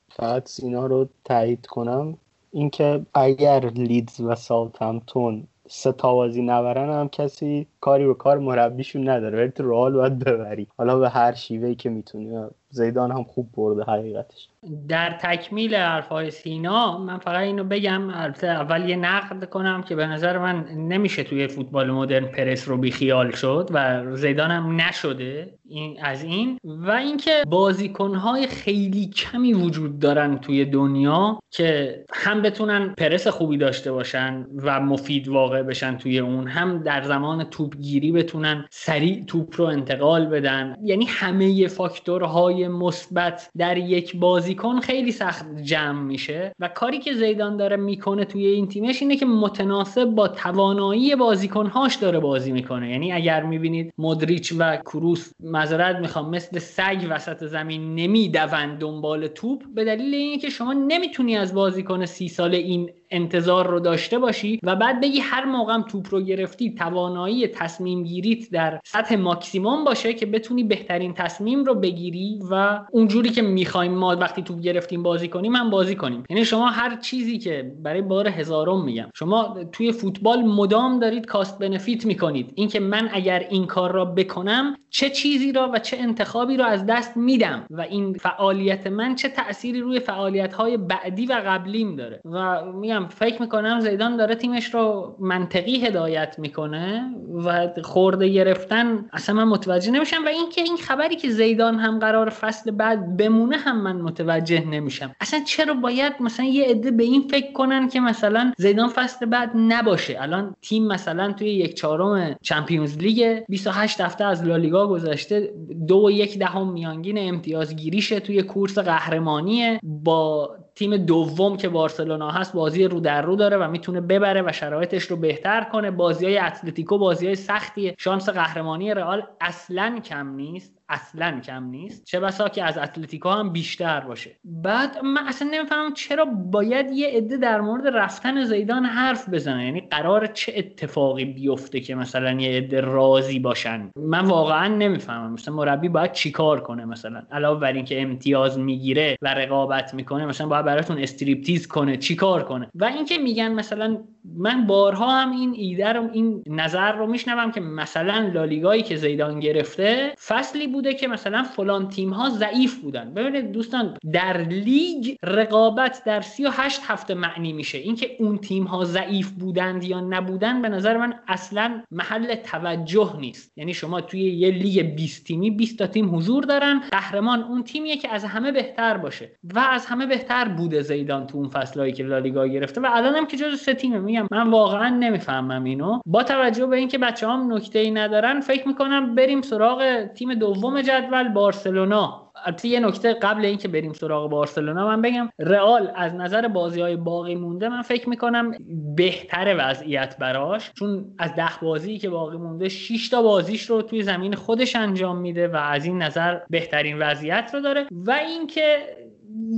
Speaker 2: فقط سینا رو تایید کنم. اینکه اگر لیدز و ساوثهمپتون سه تا بازی نبرن هم کسی کاری به کار مربیشون نداره. ولی تو رئال باید ببری. حالا به هر شیوهی که می‌تونی زیدان هم خوب برده حقیقتش.
Speaker 1: در تکمیل حرفهای سینا من فقط اینو بگم البته اول یه نقد کنم که به نظر من نمیشه توی فوتبال مدرن پرس رو بیخیال شد و زیدان هم نشده این از این. و اینکه بازیکنهای خیلی کمی وجود دارن توی دنیا که هم بتونن پرس خوبی داشته باشن و مفید واقع بشن توی اون هم در زمان توپگیری بتونن سریع توپ رو انتقال بدن. یعنی همه فاکتورهای مثبت در یک بازیکن خیلی سخت جمع میشه و کاری که زیدان داره می‌کنه توی این تیمش اینه که متناسب با توانایی بازیکنهاش داره بازی می‌کنه. یعنی اگر می‌بینید مدریچ و کروس معذرت می‌خوام مثل سگ وسط زمین نمی‌دوند دنبال توپ به دلیل اینکه شما نمی‌تونی از بازیکن سی سال این انتظار رو داشته باشی و بعد بگی هر موقع توپ رو گرفتی توانایی تصمیم گیریت در سطح ماکسیموم باشه که بتونی بهترین تصمیم رو بگیری و اونجوری که می‌خوایم ما وقتی توپ گرفتیم بازی کنیم هم بازی کنیم. یعنی شما هر چیزی که برای بار هزارم میگم شما توی فوتبال مدام دارید کاست بنفیت می‌کنید. اینکه من اگر این کار را بکنم چه چیزی را و چه انتخابی را از دست میدم و این فعالیت من چه تأثیری روی فعالیت های بعدی و قبلیم داره. و میگم فکر می‌کنم زیدان داره تیمش رو منطقی هدایت می‌کنه و خورده گرفتن اصلا من متوجه نمیشم. و اینکه این خبری که زیدان هم قرار فصل بعد بمونه هم من متوجه نمیشم. اصلا چرا باید مثلا یه عده به این فکر کنن که مثلا زیدان فصل بعد نباشه؟ الان تیم مثلا توی یک چهارم چمپیونز لیگ 28 هفته از لالیگا گذشته دو و یک دهم میانگین امتیازگیریشه توی کورس قهرمانیه با تیم دوم که بارسلونا هست بازی رو در رو داره و می‌تونه ببره و شرایطش رو بهتر کنه. بازی های اتلتیکو بازی های سختیه. شانس قهرمانی رئال اصلا کم نیست. اصلا کم نیست. چه بسا که از اتلتیکو هم بیشتر باشه. بعد من اصلا نمی‌فهمم چرا باید یه عده در مورد رفتن زیدان حرف بزنن. یعنی قرار چه اتفاقی بیفته که مثلا یه عده راضی باشن؟ من واقعا نمی‌فهمم. مثلا مربی باید چیکار کنه مثلا؟ علاوه بر اینکه امتیاز می‌گیره و رقابت می‌کنه مثلا باید براتون استریپتیز کنه. چیکار کنه؟ و اینکه میگن مثلا من بارها هم این ایده رو این نظر رو میشنوم که مثلا لالیگایی که زیدان گرفته فصلی بوده که مثلا فلان تیم ها ضعیف بودن. ببینید دوستان در لیگ رقابت در 38 هفته معنی میشه. اینکه اون تیم ها ضعیف بودند یا نبودن به نظر من اصلا محل توجه نیست. یعنی شما توی یه لیگ 20 تیمی 20 تا تیم حضور دارن. قهرمان اون تیمیه که از همه بهتر باشه. و از همه بهتر بوده زیدان تو اون فصلایی که لالیگا گرفته. و الانم که جز سه تیمه. میگم من واقعا نمی‌فهمم اینو. با توجه به اینکه بچه هم نکته ای ندارن فکر می‌کنم بریم سراغ تیم دوم جدول بارسلونا. البته یه نکته قبل اینکه بریم سراغ بارسلونا من بگم رئال از نظر بازی های باقی مونده من فکر می‌کنم بهتر وضعیت براش. چون از ده بازی که باقی مونده 6 تا بازیش رو توی زمین خودش انجام میده و از این نظر بهترین وضعیت رو داره. و اینکه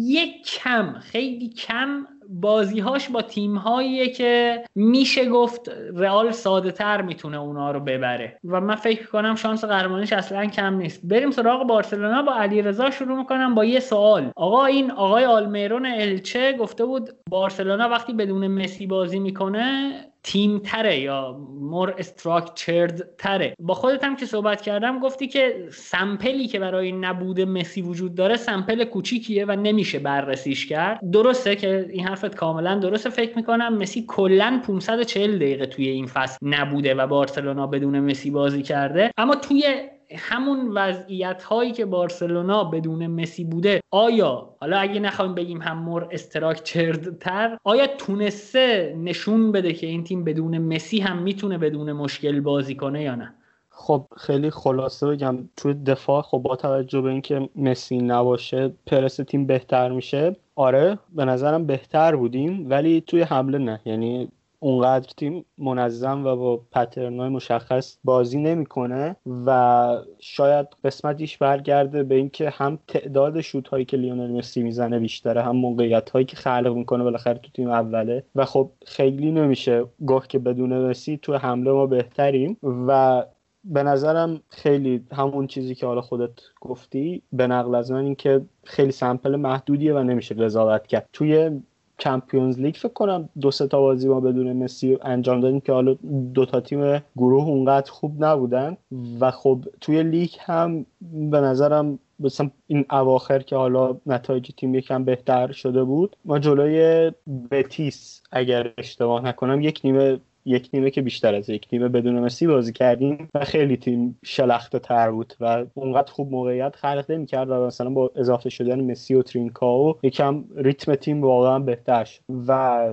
Speaker 1: یک کم خیلی کم بازیهاش با تیم هاییه که میشه گفت رئال ساده تر می‌تونه اونا رو ببره. و من فکر کنم شانس قهرمانیش اصلا کم نیست. بریم سراغ بارسلونا. با علی رضا شروع می‌کنم با یه سوال. آقا این آقای آلمیرون الچه گفته بود بارسلونا وقتی بدون مسی بازی می‌کنه تیم تره یا مور استراکچرد تره. با خودت هم که صحبت کردم گفتی که سمپلی که برای نبود مسی وجود داره سمپل کوچیکیه و نمیشه بررسیش کرد. درسته که این حرفت کاملا درسته. فکر می‌کنم مسی کلا 540 دقیقه توی این فصل نبوده و بارسلونا بدون مسی بازی کرده. اما توی همون وضعیت هایی که بارسلونا بدون مسی بوده آیا حالا اگه نخوایم بگیم هم مور تر آیا تونسته نشون بده که این تیم بدون مسی هم می‌تونه بدون مشکل بازی کنه یا نه؟
Speaker 2: خب خیلی خلاصه بگم توی دفاع خب با توجه به اینکه مسی نباشه پرس تیم بهتر میشه. آره به نظرم بهتر بودیم ولی توی حمله نه. یعنی اونقدر تیم منظم و با پترنای مشخص بازی نمی‌کنه و شاید قسمتیش برگرده به اینکه هم تعداد شوت هایی که لیونل مسی می‌زنه بیشتره هم موقعیت هایی که خلق می‌کنه بالاخره تو تیم اوله. و خب خیلی نمیشه گفت که بدون مسی تو حمله ما بهتریم و به نظرم خیلی همون چیزی که حالا خودت گفتی به نقل از من اینکه خیلی سمپل محدودیه و نمیشه قضاوت کرد. توی چمپیونز لیگ فکر کنم دو سه تا بازی ما بدون مسی انجام دادیم که حالا دو تا تیم گروه اونقدر خوب نبودن. و خب توی لیگ هم به نظرم مثلا این اواخر که حالا نتایج تیم یکم بهتر شده بود ما جلوی بتیس اگر اشتباه نکنم یک نیمه یک نیمه که بیشتر از یک نیمه بدون مسی بازی کردیم و خیلی تیم شلخته تر بود و اونقدر خوب موقعیت خلق نمی‌کرد و مثلا با اضافه شدن مسی و ترینکاو یکم ریتم تیم واقعا بهتر شد. و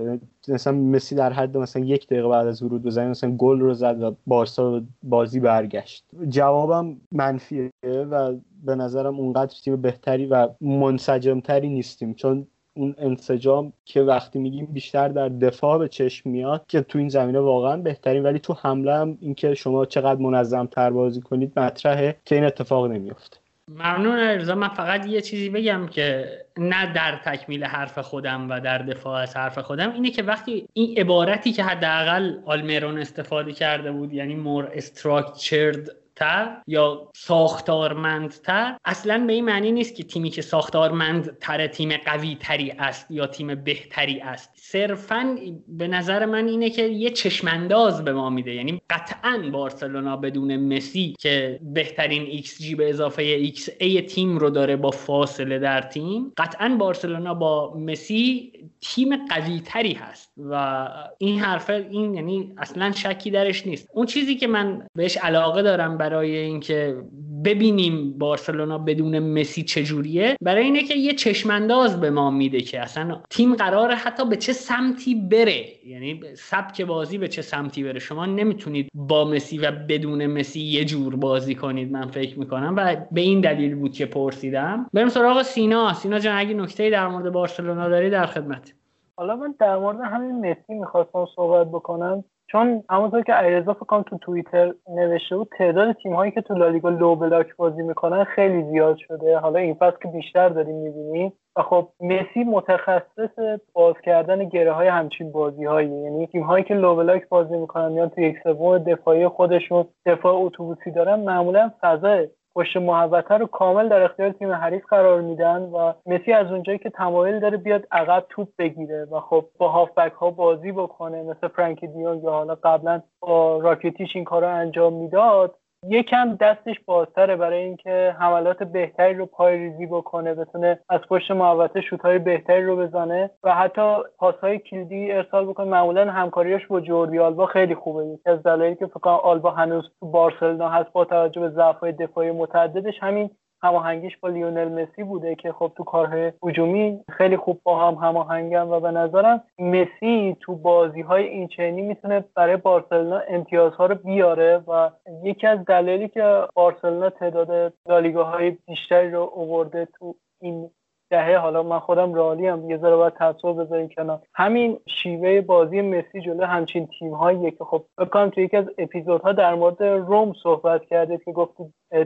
Speaker 2: مثلا مسی در حد مثلا یک دقیقه بعد از ورود به زمین مثلا گل رو زد و بارسا بازی برگشت. جوابم منفیه و به نظرم اونقدر تیم بهتری و منسجمتری نیستیم. چون اون انسجام که وقتی میگیم بیشتر در دفاع به چشم میاد که تو این زمینه واقعا بهترین ولی تو حمله هم اینکه شما چقدر منظم تر بازی کنید مطرحه که این اتفاق نمیفته
Speaker 1: ممنون ارزا من فقط یه چیزی بگم که نه در تکمیل حرف خودم و در دفاع از حرف خودم اینه که وقتی این عبارتی که حداقل آلمیرون استفاده کرده بود یعنی مور استراکچرد تر یا ساختارمندتر. اصلا به این معنی نیست که تیمی که ساختارمندتر تیم قوی تری است یا تیم بهتری است. صرفا به نظر من اینه که یه چشمانداز به ما میده. یعنی قطعا بارسلونا بدون مسی که بهترین ایکس جی به اضافه xA تیم رو داره با فاصله در تیم قطعا بارسلونا با مسی تیم قوی تری هست. و این حرف این یعنی اصلا شکی درش نیست. اون چیزی که من بهش علاقه دارم برای اینکه ببینیم بارسلونا بدون مسی چجوریه برای اینه که یه چشمانداز به ما میده که اصلا تیم قراره حتی به چه سمتی بره. یعنی سبک بازی به چه سمتی بره. شما نمی‌تونید با مسی و بدون مسی یه جور بازی کنید من فکر می‌کنم. و به این دلیل بود که پرسیدم. بریم سراغ سینا. سینا جان اگه نکته در مورد بارسلونا داری در خدمت.
Speaker 3: حالا من در مورد همین مسی می‌خواستم صحبت بکنم. چون همونطور که علیرضا فکر تو توییتر نوشته بود تعداد تیم هایی که تو لالیگا لو بلاک بازی می‌کنن خیلی زیاد شده. حالا این فصل که بیشتر داریم می‌بینیم. و خب مسی متخصص باز کردن گره های همچین بازی هایی یعنی تیم هایی که لو بلاک بازی می‌کنن یا تو یک سوم دفاعی خودشون دفاع اتوبوسی دارن معمولا فضا پشت محوطه رو کامل در اختیار تیم حریف قرار میدن و مسی از اونجایی که تمایل داره بیاد عقب توپ بگیره و خب با هافبک ها بازی بکنه مثل فرانکی دیون یا حالا قبلا با راکتیش این کار رو انجام می‌داد یکم دستش بازتره برای اینکه حملات بهتری رو پای ریزی بکنه بتونه از پشت محوطه های بهتری رو بزنه و حتی های کلیدی ارسال بکنه. معمولا همکاریش با جوردی آلبا خیلی خوبه. یکی از دلایلی که فکر آلبا هنوز تو بارسلونا هست با توجه به ضعف‌های دفاعی متعددش همین هماهنگیش با لیونل مسی بوده که خب تو کارهای هجومی خیلی خوب با هم هماهنگن و به نظرم مسی تو بازی های این چنینی می‌تونه برای بارسلونا امتیازها رو بیاره و یکی از دلایلی که بارسلونا تعداد لالیگاهای بیشتری رو اوورده تو این دهه حالا من خودم رالی هم یه ذره باید تصور بذاریم کنار. همین شیوه بازی مسی جلو همچین تیم هایی که خب بکنم تو یکی از اپیزودها در مورد روم صحبت کرده که گفت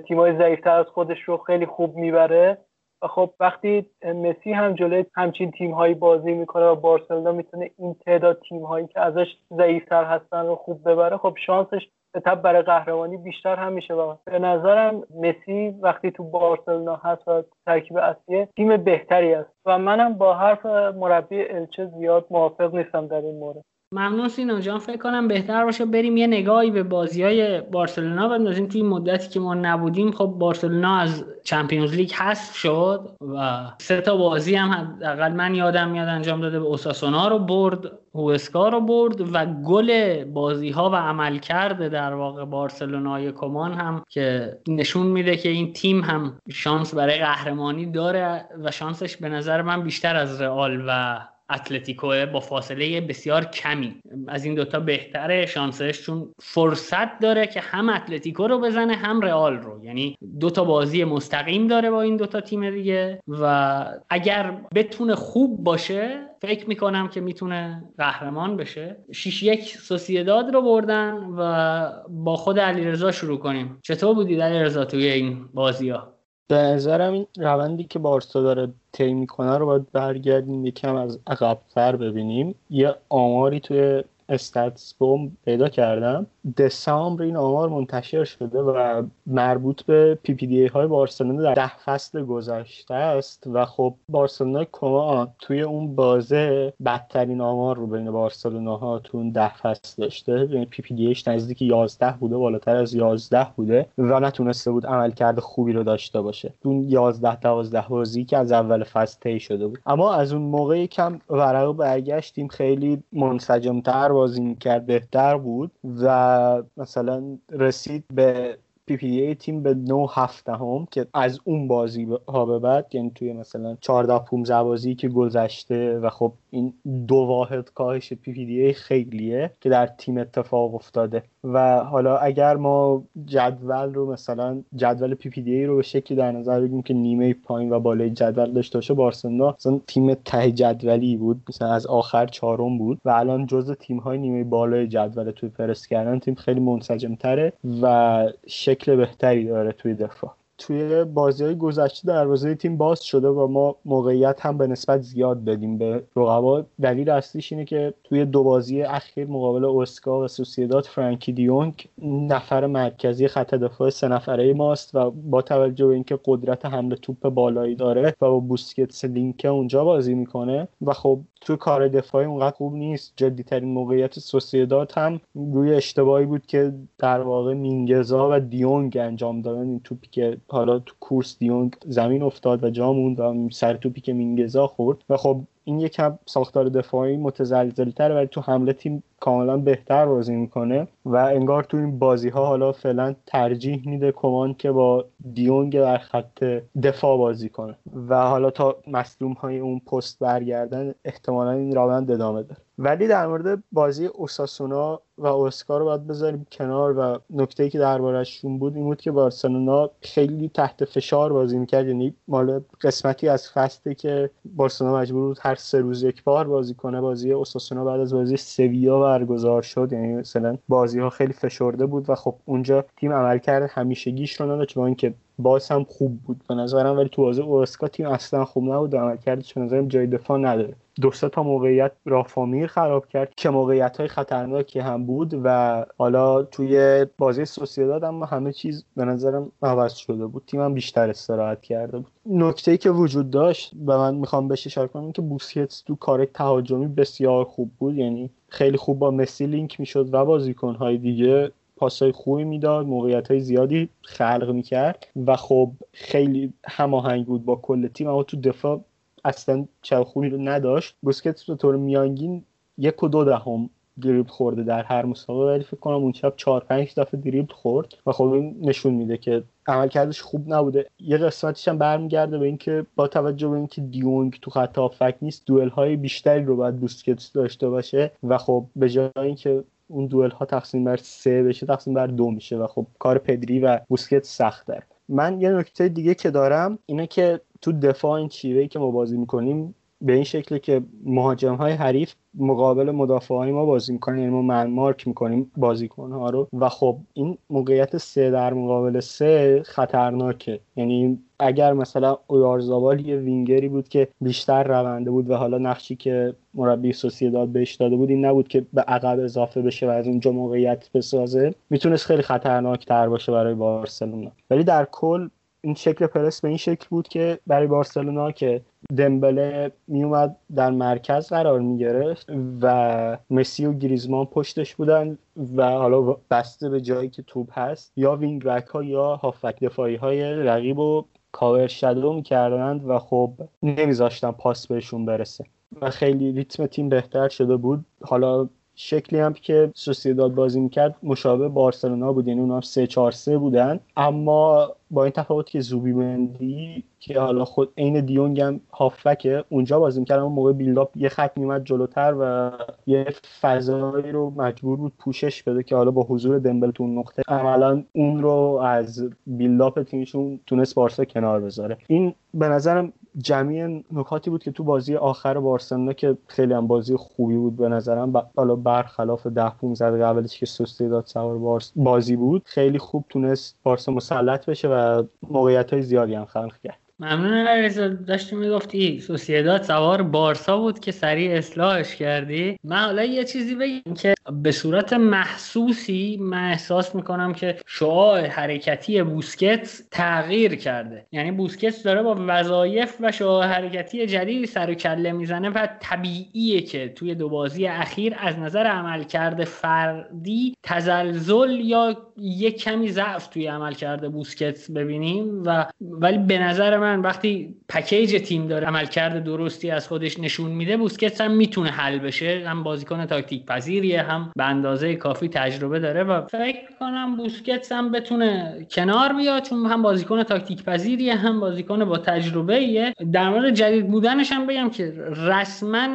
Speaker 3: تیم های ضعیفتر از خودش رو خیلی خوب می‌بره. و خب وقتی مسی هم جلوی همچین تیم هایی بازی می‌کنه و بارسلونا می‌تونه این تعداد تیم هایی که ازش ضعیفتر هستن رو خوب ببره خب شانسش تب برای قهرمانی بیشتر هم میشه و به نظرم مسی وقتی تو بارسلونا هست و ترکیب اصلی تیم بهتری است. و منم با حرف مربی الچه زیاد موافق نیستم در این مورد.
Speaker 1: ممنون سینا جان. فکر کنم بهتر باشه بریم یه نگاهی به بازی های بارسلونا بندازیم. توی مدتی که ما نبودیم خب بارسلونا از چمپیونز لیگ حذف شد و سه تا بازی هم حداقل من یادم میاد انجام داده. به اوساسونا رو برد هوسکا رو برد و گل بازی ها و عمل کرده در واقع بارسلونای کمان هم که نشون میده که این تیم هم شانس برای قهرمانی داره و شانسش به نظر من بیشتر از رئال و اتلتیکو با فاصله بسیار کمی. از این دوتا بهتره شانسش چون فرصت داره که هم اتلتیکو رو بزنه هم رئال رو. یعنی دوتا بازی مستقیم داره با این دوتا تیم دیگه و اگر بتونه خوب باشه فکر می‌کنم که می‌تونه قهرمان بشه. 6 یک سوسیداد رو بردن و با خود علیرضا شروع کنیم. چطور بودید علیرضا توی این بازی ها
Speaker 2: به نظرم این روندی که بارسا داره طی می‌کنه رو باید برگردیم یکم از عقبتر ببینیم. یه آماری توی StatsBomb پیدا کردم. دسامبر این آمار منتشر شده و مربوط به PPDA های بارسلونا در ده فصل گذشته است و خب بارسلونای کومان توی اون بازه بدترین آمار رو بین بارسلونا ها تو اون ده فصل داشته. یعنی PPDA نزدیک 11 بوده بالاتر از 11 بوده و نتونسته بود عملکرد خوبی رو داشته باشه. تو 11 12 بازی که از اول فصل طی شده بود. اما از اون موقع کم ورق برگشت. تیم خیلی منسجمتر بازی می‌کرد بهتر بود و مثلا رسید به PPDA تیم به 9 هم که از اون بازی ها به بعد یعنی توی مثلا 14 15 بازی که گذشته و خب این دو واحد کاهش PPDA خیلیه که در تیم اتفاق افتاده. و حالا اگر ما جدول رو مثلا جدول PPDA رو به شکلی در نظر بگیریم که نیمه پایین و بالای جدول داشته باشه بارسلونا مثلا تیم ته جدولی بود مثلا از آخر چهارم بود و الان جزء تیم های نیمه بالای جدول توی پرس کردن تیم خیلی منسجم تره و شکل بهتری داره توی دفاع. توی بازی های گذشته دروازه تیم باز شده و ما موقعیت هم به نسبت زیاد بدیم به رقبا دلیل اصلیش اینه که توی دو بازی اخیر مقابل اوسکا و سوسیداد فرانکی دیونگ نفر مرکزی خط دفاع سه نفره ماست و با توجه به اینکه قدرت حمله توپ بالایی داره و با بوسکتس لینک اونجا بازی می‌کنه و خب توی کار دفاعی اونقدر خوب نیست. جدیترین موقعیت سوسیداد هم روی اشتباهی بود که در واقع مینگزا و دیونگ انجام دادن این توپی که حالا تو کورس دیونگ زمین افتاد و جا موند و سر توپی که مینگزا خورد و خب این یکم ساختار دفاعی متزلزلتره ولی تو حمله تیم کاملا بهتر بازی می‌کنه و انگار تو این بازی ها حالا فعلا ترجیح میده کمان که با دیونگ در خط دفاع بازی کنه و حالا تا مصدوم های اون پست برگردن احتمالا این روند ادامه داره. ولی در مورد بازی اوساسونا و اوسکا رو باید بذاریم کنار و نکته که دربارهشون بود این بود که بارسلونا خیلی تحت فشار بازی می‌کرد یعنی مال قسمتی از فصلی که بارسلونا مجبور بود هر سه روز یک بار بازی کنه بازی اوساسونا بعد از بازی سویا برگزار شد. یعنی مثلا بازی ها خیلی فشرده بود و خب اونجا تیم عملکرد همیشگیش رو نداشت با اینکه باز هم خوب بود به نظرم ولی تو بازی اوسکا تیم اصلا خوب نبود. و عملکردش به نظرم جای دفاع نداره. دو تا موقعیت رافامیر خراب کرد که موقعیت های خطرناکی هم بود و حالا توی بازی سوسیداد اما همه چیز به نظرم عوض شده بود. تیمم بیشتر استراحت کرده بود. نکته ای که وجود داشت و من می‌خوام بهش اشاره کنم که بوسکتس تو کار تهاجمی بسیار خوب بود. یعنی خیلی خوب با مسی لینک می‌شد و بازیکنهای دیگه پاسای خوبی می‌داد موقعیت های زیادی خلق می‌کرد و خب خیلی هماهنگ بود با کل تیم اما تو دفاع اصلا خوبی رو نداشت. بوسکتس به طور میانگین یک و دو دهم دریبل خورده در هر مسابقه. ولی فکر کنم اون شب 4 5 دفعه دریبل خورد و خب این نشون میده که عملکردش خوب نبوده. یه قسمتش هم برمیگرده به اینکه با توجه به اینکه دیونگ تو خط هافک نیست دوئل های بیشتری رو باید بوسکتس داشته باشه و خب به جای اینکه اون دوئل ها تقسیم بر سه بشه تقسیم بر دو میشه و خب کار پدری و بوسکت سخته. من یه نکته دیگه که دارم اینه که تو دفاع این چیوهی که ما بازی می‌کنیم به این شکل که مهاجم های حریف مقابل مدافع ما بازی می‌کنیم یعنی ما من مارک می‌کنیم بازیکن ها رو. و خب این موقعیت سه در مقابل سه خطرناکه. یعنی اگر مثلا اویارزابال یه وینگری بود که بیشتر رونده بود و حالا نقشی که مربی سوسیداد بهش داده بود این نبود که به عقب اضافه بشه و از اونجا موقعیت بسازه می‌تونست خیلی خطرناک تر باشه برای بارسلونا. ولی در کل این شکل پرس به این شکل بود که برای بارسلونا که دمبله میومد در مرکز قرار می‌گرفت و مسی و گریزمان پشتش بودن و حالا بسته به جایی که توپ هست یا وینگ بک ها یا هافبک دفاعی های رقیب و cover shadow می‌کردند و خب نمیذاشتن پاس بهشون برسه و خیلی ریتم تیم بهتر شده بود. حالا شکلی هم که سوسیداد بازی می‌کرد مشابه بارسلونا بود یعنی اونا 3 4 3 بودن. اما با این تفاوت که زوبی مندی که حالا خود عین دیونگ هم هافبکه اونجا بازی می‌کرد اون موقع build-up یه خط میومد جلوتر و یه فضایی رو مجبور بود پوشش بده که حالا با حضور دمبل تو نقطه عملا اون رو از بیلداپ تیمشون تونست بارسا کنار بذاره. این به نظرم جمعی نکاتی بود که تو بازی آخر بارسلونا که خیلی هم بازی خوبی بود به نظرم. حالا برخلاف ده 15 قبلش که سستی داد سوار بازی بود خیلی خوب تونست بارسا مسلط بشه و موقعیت های زیادی هم خلق کرد.
Speaker 1: ممنون علیرضا داشتی می‌گفتی سوسیداد سوار بارسا بود که سریع اصلاحش کردی. من حالا یه چیزی بگم که به صورت محسوسی من احساس می‌کنم که شعاع حرکتی بوسکتس تغییر کرده. یعنی بوسکتس داره با وظایف و شعاع حرکتی جدیدی سر و کله می‌زنه و طبیعیه که توی دو بازی اخیر از نظر عملکرد فردی تزلزل یا یک کمی ضعف توی عملکرد بوسکتس ببینیم و ولی به نظر من وقتی پکیج تیم داره عملکرد درستی از خودش نشون میده بوسکتس هم می‌تونه حل بشه. هم بازیکن تاکتیک پذیریه هم به اندازه کافی تجربه داره و فکر کنم بوسکتس هم بتونه کنار بیاد چون هم بازیکن تاکتیک پذیریه هم بازیکن با تجربه ایه در مورد جدید بودنش هم بگم که رسما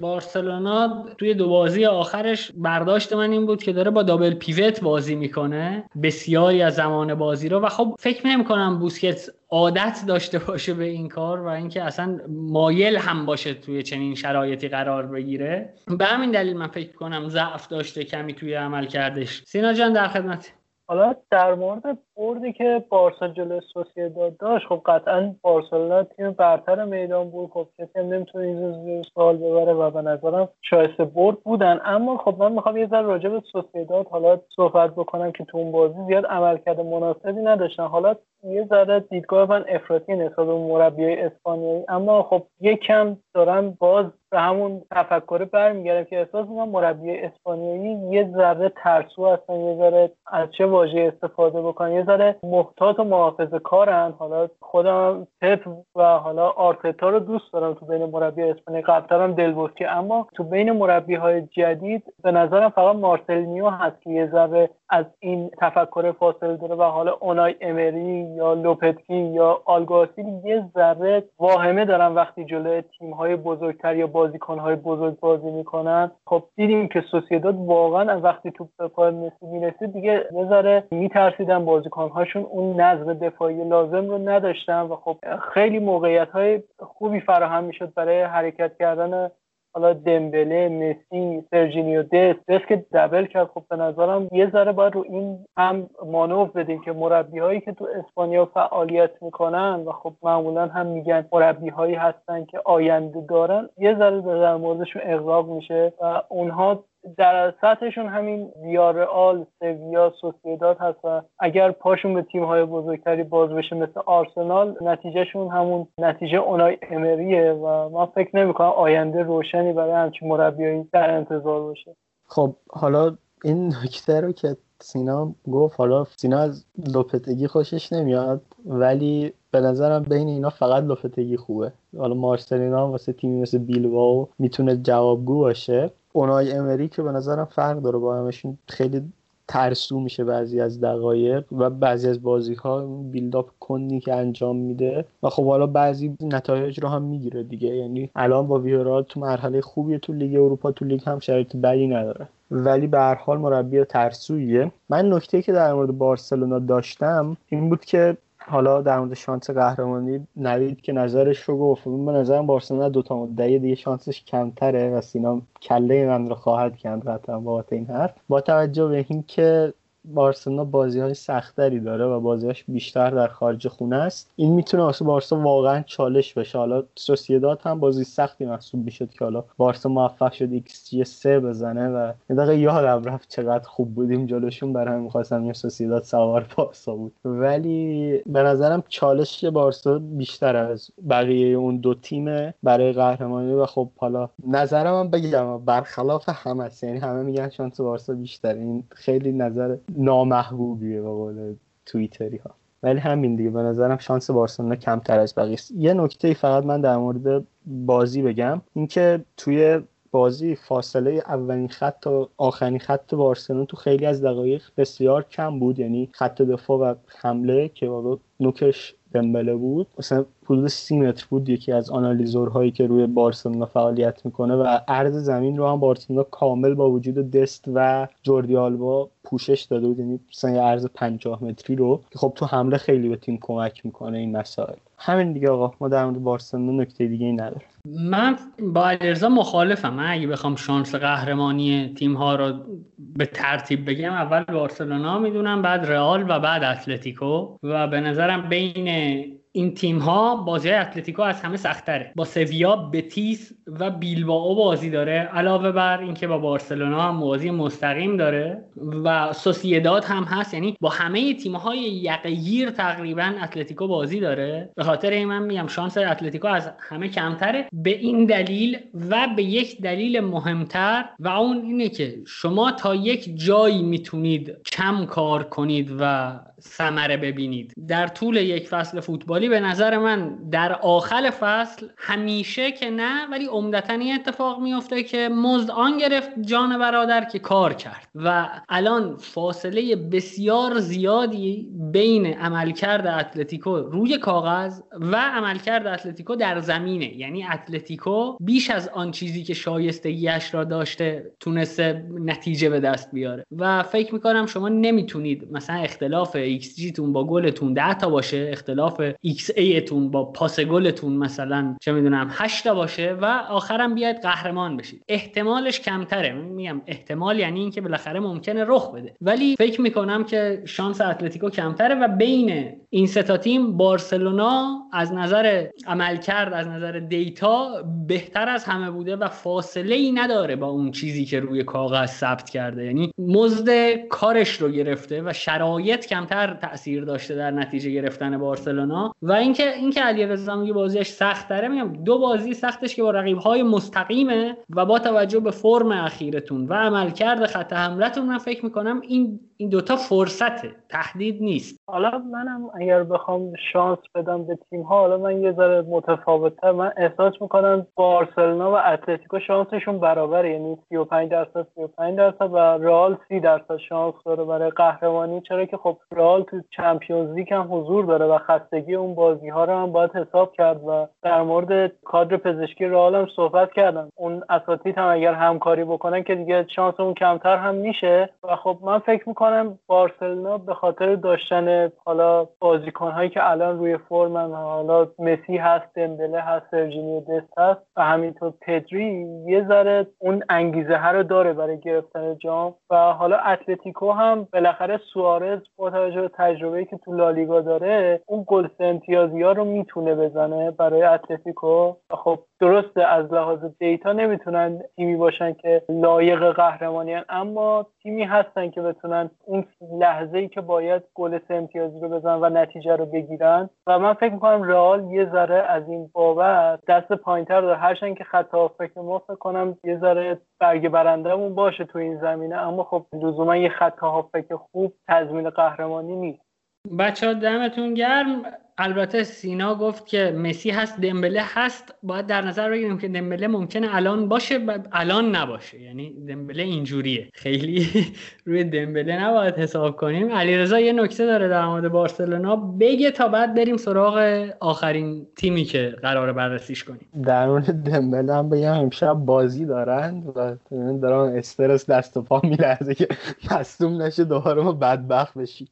Speaker 1: بارسلونا توی دو بازی آخرش برداشت من این بود که داره با دابل پیوت بازی می‌کنه. بسیاری از زمان بازی رو. و خب فکر نمی کنم بوسکت عادت داشته باشه به این کار و اینکه اصلا مایل هم باشه توی چنین شرایطی قرار بگیره. به همین دلیل من فکر کنم ضعف داشته کمی توی عمل کردش. سینا جان در خدمت.
Speaker 3: حالا در مورد بردی که بارسا جلو سوسیداد داشت خب قطعا بارسلونا تیم برتر میدان بود. خب کسی هم نمی‌تونه این سوال ببره و به نظرم شایسته برد بودن. اما خب من می‌خوام یه ذره راجع به سوسیداد حالا صحبت بکنم که تو اون بازی زیاد عملکرد مناسبی نداشتن. حالا یه ذره دیدگاه من افراطی نسبت به مربی اسپانیایی. اما خب یه کم دارم باز به همون تفکر برمیگردم که احساس می‌کنم مربی اسپانیایی یه ذره ترسو هستن یه ذره از چه واژه استفاده بکنن یه ذره محتاط و محافظه کارن. حالا خودم پپ و حالا آرتتا رو دوست دارم تو بین مربی اسپانیایی. قبلترم دلبوسکی اما تو بین مربی های جدید به نظرم فقط مارسلینیو هست که یه ذره از این تفکر فاصله داره و حالا اونای امری یا لوپتکی یا آلگاسیل یه ذره واهمه دارن وقتی جلوی تیم های بزرگتر یا بازیکن های بزرگ بازی می‌کنن. خب دیدیم که سوسیداد واقعا از وقتی توپ به پای مسی می‌رسید دیگه یه ذره میترسیدن بازیکن هاشون اون نظم دفاعی لازم رو نداشتن و خب خیلی موقعیت های خوبی فراهم می‌شد برای حرکت کردن حالا دمبله مسی سرجینیو دست دست که دبل کرد. خب به نظرم یه ذره باید رو این هم مانور بدیم که مربی هایی که تو اسپانیا فعالیت می‌کنن و خب معمولا هم میگن مربی هایی هستن که آینده دارن یه ذره در موردشون اغراق میشه و اونها در سطحشون همین ویارئال سویا سوسیداد هست و اگر پاشون به تیم های بزرگتری باز بشه مثل آرسنال نتیجهشون همون نتیجه اونای امریه و من فکر نمی‌کنم آینده روشنی برای همچین مربیایی در انتظار باشه.
Speaker 2: خب حالا این نکته رو که سینا گفت حالا سینا از لوپتگی خوشش نمیاد ولی به نظرم بین اینا فقط لوپتگی خوبه. حالا مارسلینا واسه تیمی مثل بیلواو می‌تونه جوابگو باشه. اونای امری که به نظرم فرق داره با همشون. خیلی ترسو میشه بعضی از دقایق و بعضی از بازی ها بیلداپ کنی که انجام میده. و خب حالا بعضی نتایج رو هم می‌گیره دیگه. یعنی الان با ویورال تو مرحله خوبیه تو لیگ اروپا تو لیگ هم شرایط بدی نداره. ولی به هر حال مربی ترسویه. من نکته که در مورد بارسلونا داشتم این بود که حالا در مورد شانس قهرمانی نوید که نظرش رو گفت. به نظرم بارسلونا دو تا مدعی دیگه شانسش کمتره و سینا کله من رو خواهد کند قطعا بابت این حرف. با توجه به اینکه بارسلونا بازی های سختری داره و بازیهاش بیشتر در خارج خونه است. این می‌تونه واسه بارسا واقعا چالش بشه. حالا سوسیداد هم بازی سختی محسوب می‌شد که حالا بارسا موفق شد ایکس جی 3 بزنه و یه دقیقه یادم رفت چقدر خوب بودیم جلوشون. برای همین می‌خواستم یه سوسیداد سوار بارسا بود. ولی به نظرم چالش بارسا بیشتر از بقیه اون دو تیم برای قهرمانی. و خب حالا نظرم هم بگم برخلاف همه یعنی همه میگن شانس بارسا بیشتر این خیلی نظر نامحبوبیه به قول توییتری ها ولی همین دیگه به نظرم شانس بارسلونا کمتر از بقیه است. یه نکته فقط من در مورد بازی بگم اینکه توی بازی فاصله اولین خط تا آخرین خط بارسلونا تو خیلی از دقایق بسیار کم بود. یعنی خط دفاع و حمله که واقعا نوکش دمبله بود. مثلا حدود سی متر بود یکی از آنالیزورهایی که روی بارسلونا فعالیت می‌کنه و عرض زمین رو هم بارسلونا کامل با وجود دست و جوردی آلبا پوشش داده بود. یعنی مثلا یه عرض 50 متری رو که خب تو حمله خیلی به تیم کمک می‌کنه این مسائل. همین دیگه آقا ما در مورد بارسلونا نکته دیگه ای ندارم
Speaker 1: من با علیرضا مخالفم. من اگه بخوام شانس قهرمانی تیم ها رو به ترتیب بگم اول بارسلونا می‌دونم بعد رئال و بعد اتلتیکو. و به نظرم بین tem این تیم ها بازی اتلتیکو از همه سختره با سویا بتیس و بیلبائو بازی داره. علاوه بر اینکه با بارسلونا هم بازی مستقیم داره و سوسیداد هم هست یعنی با همه تیم های یقگیر تقریبا اتلتیکو بازی داره. به خاطر این من میگم شانس اتلتیکو از همه کمتره. به این دلیل و به یک دلیل مهمتر و اون اینه که شما تا یک جایی می‌تونید کم کار کنید و ثمره ببینید. در طول یک فصل فوتبالی به نظر من در آخر فصل همیشه که نه ولی عمدتا این اتفاق میفته که مزد آن گرفت جان برادر که کار کرد. و الان فاصله بسیار زیادی بین عملکرد اتلتیکو روی کاغذ و عملکرد اتلتیکو در زمینه. یعنی اتلتیکو بیش از آن چیزی که شایستگیش را داشته تونسته نتیجه به دست بیاره. و فکر می‌کنم شما نمی‌تونید مثلا اختلاف ایکس جی تون با گلتون 10 تا باشه اختلاف xA تون با پاس گلتون مثلا چه می‌دونم 8 تا باشه و آخرم بیاید قهرمان بشید. احتمالش کمتره. میگم احتمال یعنی اینکه بالاخره ممکنه رخ بده. ولی فکر می‌کنم که شانس اتلتیکو کمتره و بین این سه تیم بارسلونا از نظر عملکرد از نظر دیتا بهتر از همه بوده و فاصله ای نداره با اون چیزی که روی کاغذ ثبت کرده. یعنی مزد کارش رو گرفته و شرایط کمتر تاثیر داشته در نتیجه گرفتن بارسلونا. و اینکه اینکه علیرضا میگه بازیش سخت تره میگم دو بازی سختش که با رقیب های مستقیمه و با توجه به فرم اخیرتون و عملکرد خط حملتون من فکر می‌کنم این این دوتا فرصته تهدید نیست.
Speaker 3: حالا منم اگر بخوام شانس بدم به تیم ها حالا من یه ذره متفاوتتر من احساس می‌کنم بارسلونا و اتلتیکو شانسشون برابره. یعنی 35 درصد 35 درصد و رئال 30 درصد شانس داره برای قهرمانی. چرا که خب رئال تو چمپیونز لیگ هم حضور داره و خستگی اون بازی ها رو هم باید حساب کرد و در مورد کادر پزشکی رئال هم صحبت کردم. اون اساتید هم اگر همکاری بکنن که دیگه شانس اون کمتر هم میشه. و خب من فکر می‌کنم بارسلونا به خاطر داشتن حالا بازیکن هایی که الان روی فرمن حالا مسی هست دمبله هست سرجینیو دست هست و همینطور پدری یه ذره اون انگیزه ها رو داره برای گرفتن جام و حالا اتلتیکو هم بالاخره سوارز با توجه به تجربه‌ای که تو لالیگا داره اون گل امتیازی ها رو می‌تونه بزنه برای اتلتیکو. خب درسته از لحاظ دیتا نمی‌تونن تیمی باشن که لایق قهرمانی اما تیمی هستن که بتونن اون لحظه ای که باید گل امتیازی رو بزنن و نتیجه رو بگیرن. و من فکر می‌کنم رئال یه ذره از این بابت دست پایینتر داره. هرچند که خط فکر ما فکر کنم یه ذره برگ برندهمون باشه تو این زمینه اما خب لزوما یه خط فکر خوب تضمین قهرمانی نیست.
Speaker 1: بچه ها دمتون گرم. البته سینا گفت که مسی هست دمبله هست. باید در نظر بگیریم که دمبله ممکنه الان باشه و الان نباشه. یعنی دمبله اینجوریه. خیلی روی دمبله نباید حساب کنیم. علیرضا یه نکته داره در مورد بارسلونا. بگه تا بعد بریم سراغ آخرین تیمی که قرار بررسیش کنیم.
Speaker 2: در مورد دمبله هم بگم امشب بازی دارن و دارن استرس دست و پا میلرزه که مصدوم نشه دوباره ما بدبخت بشی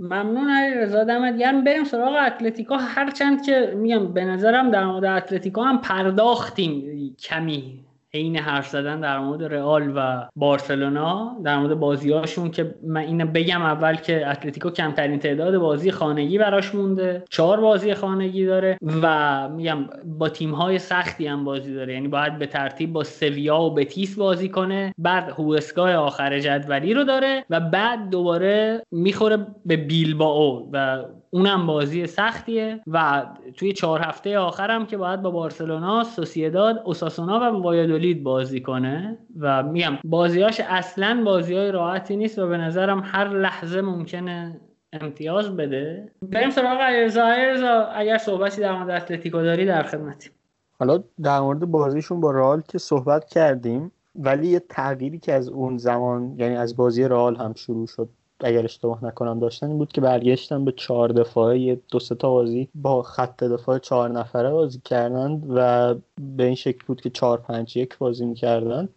Speaker 1: ممنون علی رضا. دمت گرم. بریم سراغ اتلتیکا. هرچند که میگم به نظرم در مورد اتلتیکا هم پرداختیم. کمی عین حرف زدن در مورد رئال و بارسلونا در مورد بازیهاشون که من اینو بگم اول که اتلتیکو کمترین تعداد بازی خانگی براش مونده. چهار بازی خانگی داره و میگم با تیم های سختی هم بازی داره. یعنی باید به ترتیب با سویا و بتیس بازی کنه. بعد هوسگاه آخر جدولی رو داره و بعد دوباره می‌خوره به بیلباو و اونم بازی سختیه و توی چهار هفته آخرم که باید با بارسلونا، سوسیداد، اوساسونا و وایادولید بازی کنه و میگم بازیاش اصلا بازی های راحتی نیست و به نظرم هر لحظه ممکنه امتیاز بده. بریم سراغ علیرضا. اگر صحبتی در مورد اتلتیکو داری در خدمتی
Speaker 2: حالا در مورد بازیشون با رئال که صحبت کردیم ولی یه تغییری که از اون زمان یعنی از بازی رئال هم شروع شد اگر اشتباه نکنم داشتن این بود که برگشتن به چهار دفاعه. دو سه تا بازی با خط دفاع چهار نفره بازی کردند و به این شکل بود که چهار پنج یک بازی می‌کردن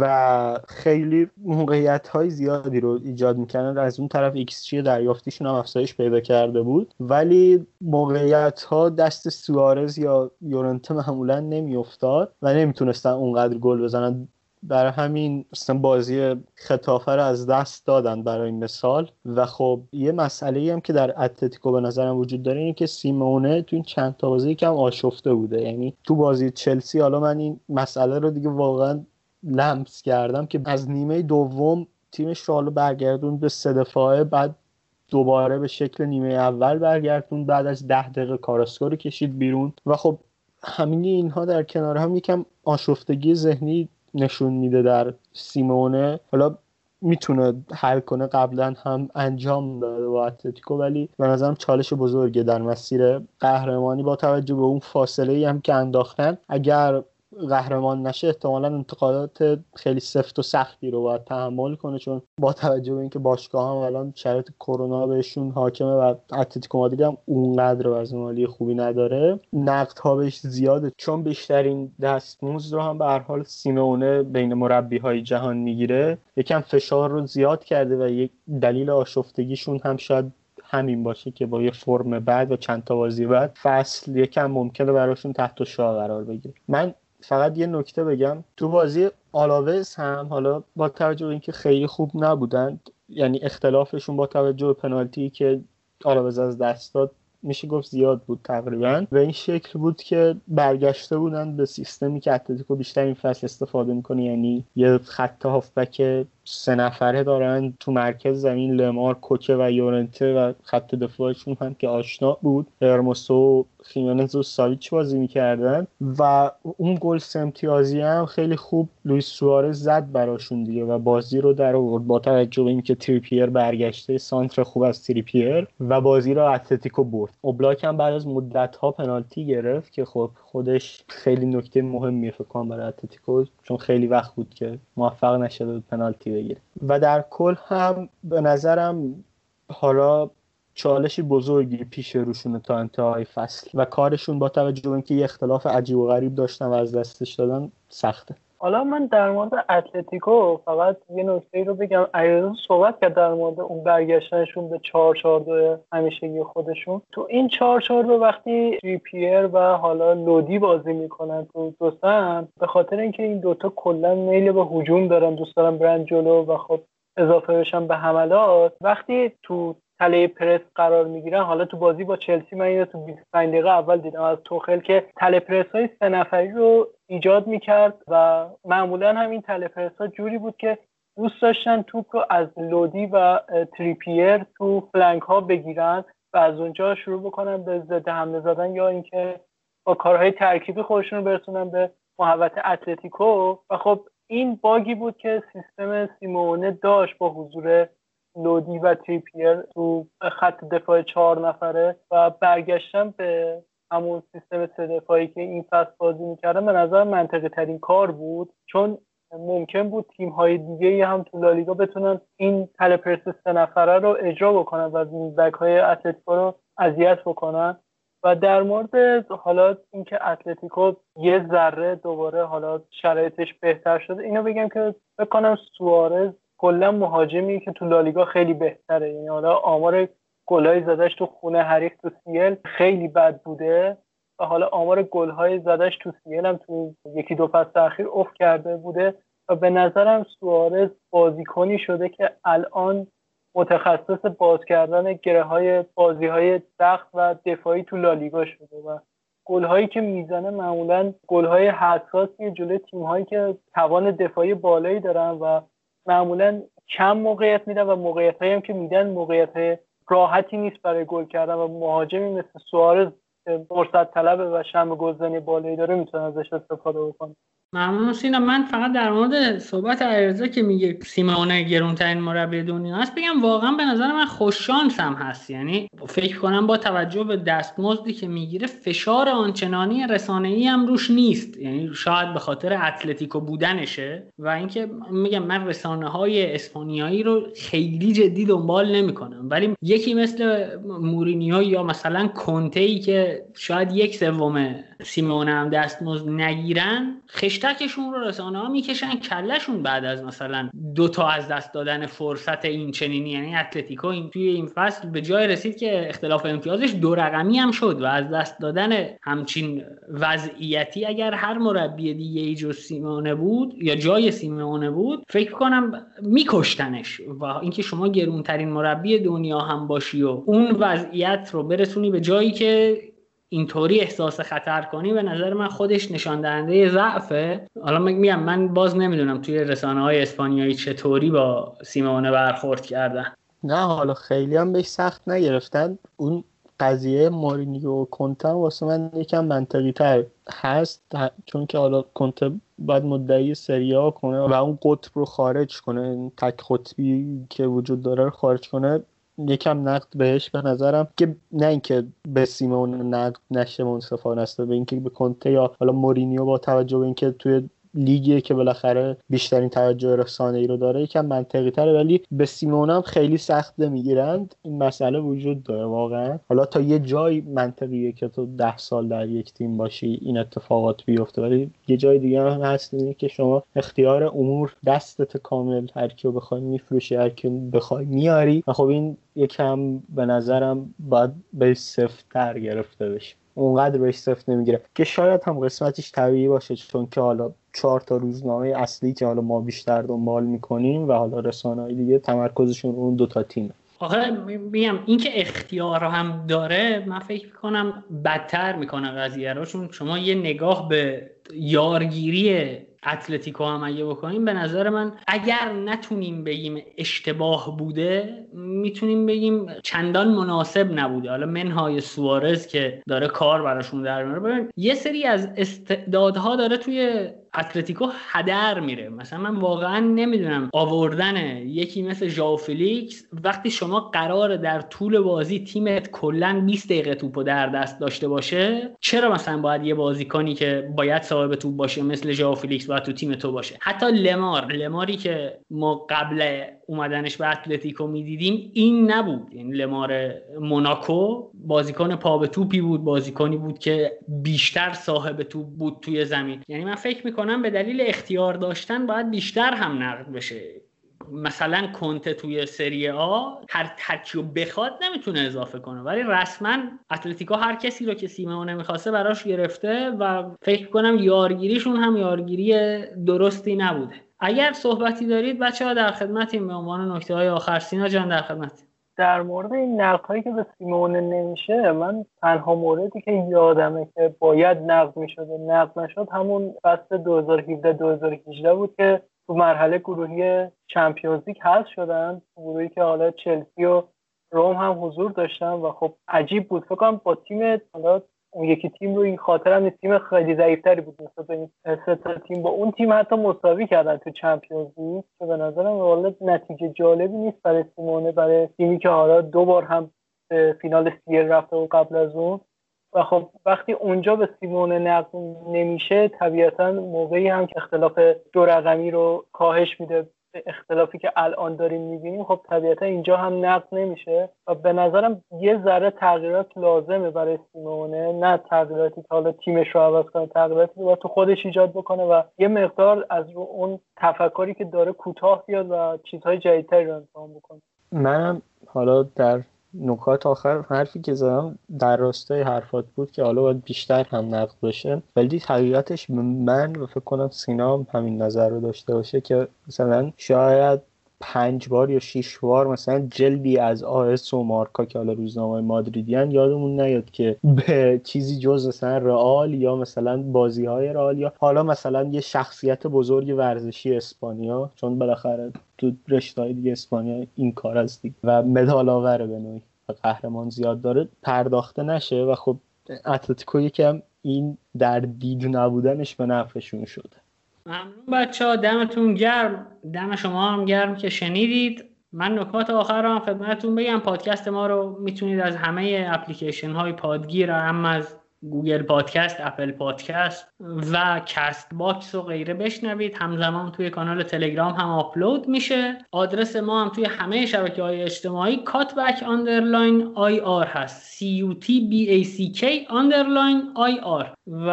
Speaker 2: و خیلی موقعیت های زیادی رو ایجاد می‌کردن. از اون طرف ایکس چی دریافتیشون هم افزایش پیدا کرده بود. ولی موقعیت ها دست سوارز یا یورنته معمولا نمیافتاد و نمی‌تونستن اونقدر گل بزنن. برای همین مثلا بازی خطافه رو از دست دادن برای مثال. و خب یه مسئله هم که در اتلتیکو به نظرم وجود داره اینه که سیمونه تو این چند تا بازی کم آشفته بوده. یعنی تو بازی چلسی حالا من این مسئله رو دیگه واقعا لمس کردم که از نیمه دوم تیمش رو حالا برگردون به سه دفاعه بعد دوباره به شکل نیمه اول برگردون بعد از ده دقیقه کاراسکو رو کشید بیرون. و خب همین اینها در کنار هم یکم آشفتگی ذهنی نشون میده در سیمونه. حالا می‌تونه حل کنه قبلا هم انجام داده با اتلتیکو ولی به نظرم چالش بزرگه در مسیر قهرمانی. با توجه به اون فاصله هم که انداختن اگر قهرمان نشه احتمالا انتقادات خیلی سفت و سختی رو باید تحمل کنه چون با توجه به اینکه باشگاه هم الان شرایط کرونا بهشون حاکمه و اتلتیکو مادرید هم اونقدر از مالی خوبی نداره نقد ها بهش زیاده. چون بیشترین دستموز رو هم به هر حال سیمونه بین مربی های جهان می‌گیره. یکم فشار رو زیاد کرده و یک دلیل آشفتگیشون هم شاید همین باشه که با یه فرم بعد و چند تا بازی بعد فصل یکم ممکنه براشون تحت شاه قرار بگیره. من فقط یه نکته بگم. تو بازی آلاوز هم حالا با توجه به اینکه خیلی خوب نبودند یعنی اختلافشون با توجه به پنالتی که آلاوز از دست داد میشه گفت زیاد بود تقریبا. و این شکل بود که برگشته بودن به سیستمی که اتلتیکو بیشتر این فصل استفاده می‌کنه یعنی یه خط هافبک سه نفره دارن تو مرکز زمین لمار کوکه و یورنته و خط دفاعشون هم که آشنا بود. هرموسو خیمنز و ساویچ بازی می‌کردن و اون گل سمتیازی هم خیلی خوب لویس سوارز زد براشون دیگه و بازی رو در آورد. با توجه به اینکه تریپیر برگشته سانتر خوب از تریپیر و بازی رو اتلتیکو برد. اوبلاک هم بعد از مدت ها پنالتی گرفت که خب خودش خیلی نکته مهمیه فکر کنم برای اتلتیکو چون خیلی وقت بود که موفق نشده بود پنالتی بگیره. و در کل هم به نظرم حالا چالش بزرگی پیش روشونه تا انتهای فصل و کارشون با توجه به اینکه یه اختلاف عجیب و غریب داشتن و از دستش دادن سخته.
Speaker 3: حالا من در مورد اتلتیکو فقط یه نکته رو بگم. ایران صحبت کرد در مورد اون برگشتنشون به 4 4 2 همیشگی خودشون. تو این 4 4 2 وقتی پیر و حالا لودی بازی می‌کنن تو دوستان به خاطر اینکه این دوتا کلا میل به هجوم دارن دوست دارن برند جلو و خب اضافه بشن به حملات وقتی تو تله پرس قرار می‌گیرن. حالا تو بازی با چلسی من اینو تو 25 دقیقه اول دیدم. از توخل که تله پرس های سه نفری رو ایجاد می‌کرد و معمولا هم این تله پرس ها جوری بود که دوست داشتن توپ رو از لودی و تریپیر تو flank ها بگیرن و از اونجا شروع بکنن به ضد حمله زدن یا اینکه با کارهای ترکیبی خودشون رو برسونن به محوطه اتلتیکو. و خب این باگی بود که سیستم سیمئونه داشت با حضور لودی و تریپیر تو خط دفاع چهار نفره و برگشتن به همون سیستم سه دفاعی که این فصل بازی می‌کردن به نظر منطقی‌ترین کار بود. چون ممکن بود تیم های دیگه هم تو لالیگا بتونن این تلپرس سه نفره رو اجرا بکنن و بک های اتلتیکو رو اذیت بکنن. و در مورد حالا اینکه اتلتیکو یه ذره دوباره حالا شرایطش بهتر شده اینو بگم که فکر کنم سوارز کلا مهاجمی که تو لالیگا خیلی بهتره. یعنی حالا آمار گلای زدش تو خونه حریف تو سیل خیلی بد بوده و حالا آمار گل‌های زدش تو سیل هم تو یکی دو فصل اخیر افت کرده بوده و به نظرم سوارز بازیکنی شده که الان متخصص باز کردن گره های بازی های سخت و دفاعی تو لالیگا شده و گل هایی که می‌زنه معمولا گل های حساسی جلوی تیم هایی که توان دفاعی بالایی دارن و معمولا کم موقعیت میدن و موقعیت هم که میدن موقعیت راحتی نیست برای گل کردن و مهاجمی مثل سوارز فرصت طلبه و شم گلزنی بالایی داره می‌تونه ازش استفاده بکنه.
Speaker 1: ممنون سینا من فقط در مورد صحبت عرضه که میگه سیمونه گرونترین مربی دنیا هست بگم واقعا به نظر من خوششانس هم هست. یعنی فکر کنم با توجه به دستمزدی که می‌گیره فشار آنچنانی رسانه ای هم روش نیست. یعنی شاید به خاطر اتلتیکو بودنشه و اینکه میگم من رسانه های اسپانیایی رو خیلی جدی دنبال نمی‌کنم. ولی یکی مثل مورینیو یا مثلا کنته ای که شاید یک سوم سیمونه هم دستمزد نگیرن خشتکشون رو رسانه ها می‌کشن کلشون بعد از مثلا دو تا از دست دادن فرصت این چنینی یعنی اتلتیکو این توی این فصل به جای رسید که اختلاف امتیازش دو رقمی هم شد و از دست دادن همچین وضعیتی اگر هر مربی دیگه ای جو سیمونه بود یا جای سیمونه بود فکر کنم میکشتنش و اینکه شما گرونترین مربی دنیا هم باشی و اون وضعیت رو برسونی به جایی که اینطوری احساس خطر کنی به نظر من خودش نشان دهنده ضعفه. حالا میگم من باز نمی‌دونم توی رسانه های اسپانیایی چطوری با سیمونه برخورد کردن.
Speaker 2: نه حالا خیلی هم بهش سخت نگرفتن. اون قضیه مورینیو و کنته واسه من یکم منطقی تر هست چون که حالا کنته باید مدعی سریا کنه و اون قطب رو خارج کنه. تک قطبی که وجود داره رو خارج کنه. یکم نقد بهش به نظرم که نه اینکه به سیمئونه نقد نشه منصفانه است به اینکه به کنته یا حالا مورینیو با توجه به اینکه توی لیگیه که بالاخره بیشترین توجه رسانه ای رو داره یکم منطقی تره ولی به سیمئونه هم خیلی سخت می‌گیرند این مسئله وجود داره واقعا. حالا تا یه جای منطقیه که تو ده سال در یک تیم باشی این اتفاقات بیفته. ولی یه جای دیگه هم هست اینه که شما اختیار امور دستت کامل هر کیو بخوای میفروشی هر کیو بخوای میاری. و خب این یکم به نظرم باید سفت‌تر گرفته بشه. اونقدر بهش سفت نمی‌گیره. که شاید هم قسمتش طبیعی باشه چون که حالا چهار تا روزنامه اصلی که حالا ما بیشتر دنبال می‌کنیم و حالا رسانه‌های دیگه تمرکزشون اون دوتا تیمه
Speaker 1: آخه میگم اینکه اختیار هم داره من فکر می‌کنم بدتر می‌کنه قضیه رو چون شما یه نگاه به یارگیری اتلتیکو هم اگه بکنیم به نظر من اگر نتونیم بگیم اشتباه بوده می‌تونیم بگیم چندان مناسب نبوده. حالا منهای سوارز که داره کار براشون در میاره. یه سری از استعدادها داره توی اتلتیکو هدر میره. مثلا من واقعا نمی‌دونم آوردن یکی مثل ژائو فلیکس وقتی شما قرار در طول بازی تیمت کلا 20 دقیقه توپو در دست داشته باشه چرا مثلا باید یه بازیکنی که باید صاحب توپ باشه مثل ژائو فلیکس باید تو تیم تو باشه؟ حتی لمار. لماری که ما قبل اومدنش به اتلتیکو می‌دیدیم این نبود. یعنی لمار موناکو بازیکن پا به توپی بود بازیکنی بود که بیشتر صاحب توپ بود توی زمین. یعنی من فکر می‌کنم به دلیل اختیار داشتن باید بیشتر هم نقد بشه. مثلا کنته توی سری آ هر ترکی رو بخواد نمی‌تونه اضافه کنه. ولی رسما اتلتیکو هر کسی رو که سیمونه می‌خواسته براش گرفته و فکر کنم یارگیریشون هم یارگیری درستی نبوده. اگر صحبتی دارید بچه ها در خدمتیم به عنوان نکته های آخر. سینا جان در خدمت.
Speaker 3: در مورد این نقد هایی که به سیمونه نمیشه من تنها موردی که یادمه که باید نقد می‌شد نقد نشد همون فصل 2017 2018 بود که تو مرحله گروهی چمپیونز لیگ حذف شدن. گروهی که حالا چلسی و روم هم حضور داشتن و خب عجیب بود. فکر کنم با تیم حالا اون یکی تیم رو این خاطر هم تیم خیلی ضعیفتری بود نسبت به این سه تیم. با اون تیم حتی مساوی کردن تو چمپیونز لیگ. که به نظرم والا نتیجه جالبی نیست برای سیمونه. برای تیمی که حالا دو بار هم به فینال سیر رفته و قبل از اون. و خب وقتی اونجا به سیمونه نقد نمیشه طبیعتا موقعی هم که اختلاف دو رقمی رو کاهش میده اختلافی که الان داریم می‌بینیم خب طبیعتا اینجا هم نقد نمیشه و به نظرم یه ذره تغییرات لازمه برای سیمونه. نه تغییراتی که حالا تیمش رو عوض کنه تغییراتی که تو خودش ایجاد بکنه و یه مقدار از رو اون تفکری که داره کوتاه بیاد و چیزهای جدیدتری رو امتحان بکنه.
Speaker 2: منم حالا در نکات آخر حرفی که زدم در راستای حرفات بود که حالا باید بیشتر هم نقد بشه ولی حقیقتش من و فکر کنم سینا هم همین نظر رو داشته باشه که مثلا شاید پنج بار یا شیش بار مثلا جلدی از آس و مارکا که حالا روزنامه مادریدیان یادمون نیاد که به چیزی جز مثلا رئال یا مثلا بازی های رئال یا حالا مثلا یه شخصیت بزرگ ورزشی اسپانیا چون بالاخره تو رشته دیگه اسپانیا این کار است و مدال آوره به نوعی. و قهرمان زیاد داره. پرداخته نشه و خب اتلتیکو یکم این در دید نبودنش به نفعشون شده.
Speaker 1: ممنون بچه ها دمتون گرم. دم شما هم گرم که شنیدید. من نکات آخر هم خدمتتون بگم. پادکست ما رو می‌تونید از همه اپلیکیشن های پادگیر هم از گوگل پادکست اپل پادکست و کست باکس و غیره بشنوید. همزمان توی کانال تلگرام هم آپلود میشه. آدرس ما هم توی همه شبکه های اجتماعی Cutback underline ir هست. C U T B A C K underline IR. و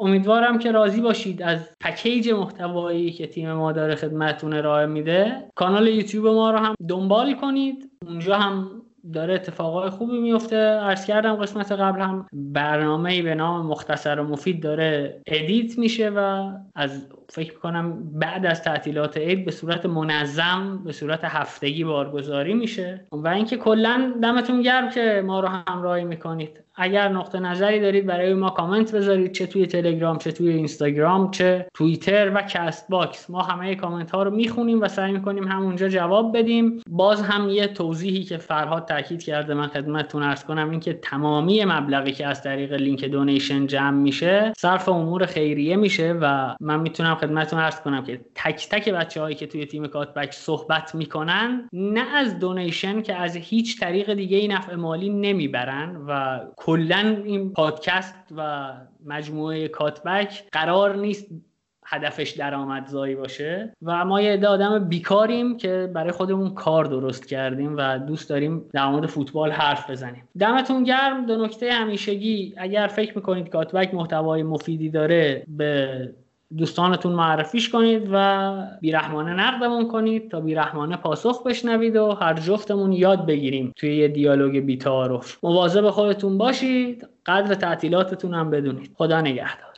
Speaker 1: امیدوارم که راضی باشید از پکیج محتوایی که تیم ما داره خدمتتون ارائه میده. کانال یوتیوب ما رو هم دنبال کنید. اونجا هم داره اتفاقای خوبی میفته. عرض کردم قسمت قبل هم برنامه به نام مختصر و مفید داره edit میشه و از فکر کنم بعد از تعطیلات عید به صورت منظم به صورت هفتگی بارگذاری میشه. و اینکه کلا دمتون گرم که ما رو همراهی می‌کنید. اگر نقطه نظری دارید برای ما کامنت بذارید چه توی تلگرام چه توی اینستاگرام چه توییتر و Castbox. ما همه کامنت ها رو می‌خونیم و سعی می‌کنیم همونجا جواب بدیم. باز هم یه توضیحی که فرهاد تاکید کرده من خدمتتون ارز کنم اینکه تمامی مبلغی که از طریق لینک دونیشن جمع میشه صرف امور خیریه میشه و من می‌تونم خدمتتون ارز کنم که تک تک بچه هایی که توی تیم کاتبک صحبت می‌کنن نه از دونیشن که از هیچ طریق دیگه ای نفع مالی نمی‌برن و کلا این پادکست و مجموعه کاتبک قرار نیست هدفش درآمدزایی باشه و ما یه عده آدم بیکاریم که برای خودمون کار درست کردیم و دوست داریم در مورد فوتبال حرف بزنیم. دمتون گرم. دو نکته همیشگی اگر فکر می‌کنید کاتبک محتوای مفیدی داره به دوستانتون معرفیش کنید و بیرحمانه نقدمون کنید تا بیرحمانه پاسخ بشنوید و هر جفتمون یاد بگیریم توی یه دیالوگ بیتعارف. مواظب خودتون باشید قدر تعطیلاتتون هم بدونید. خدا نگهدار.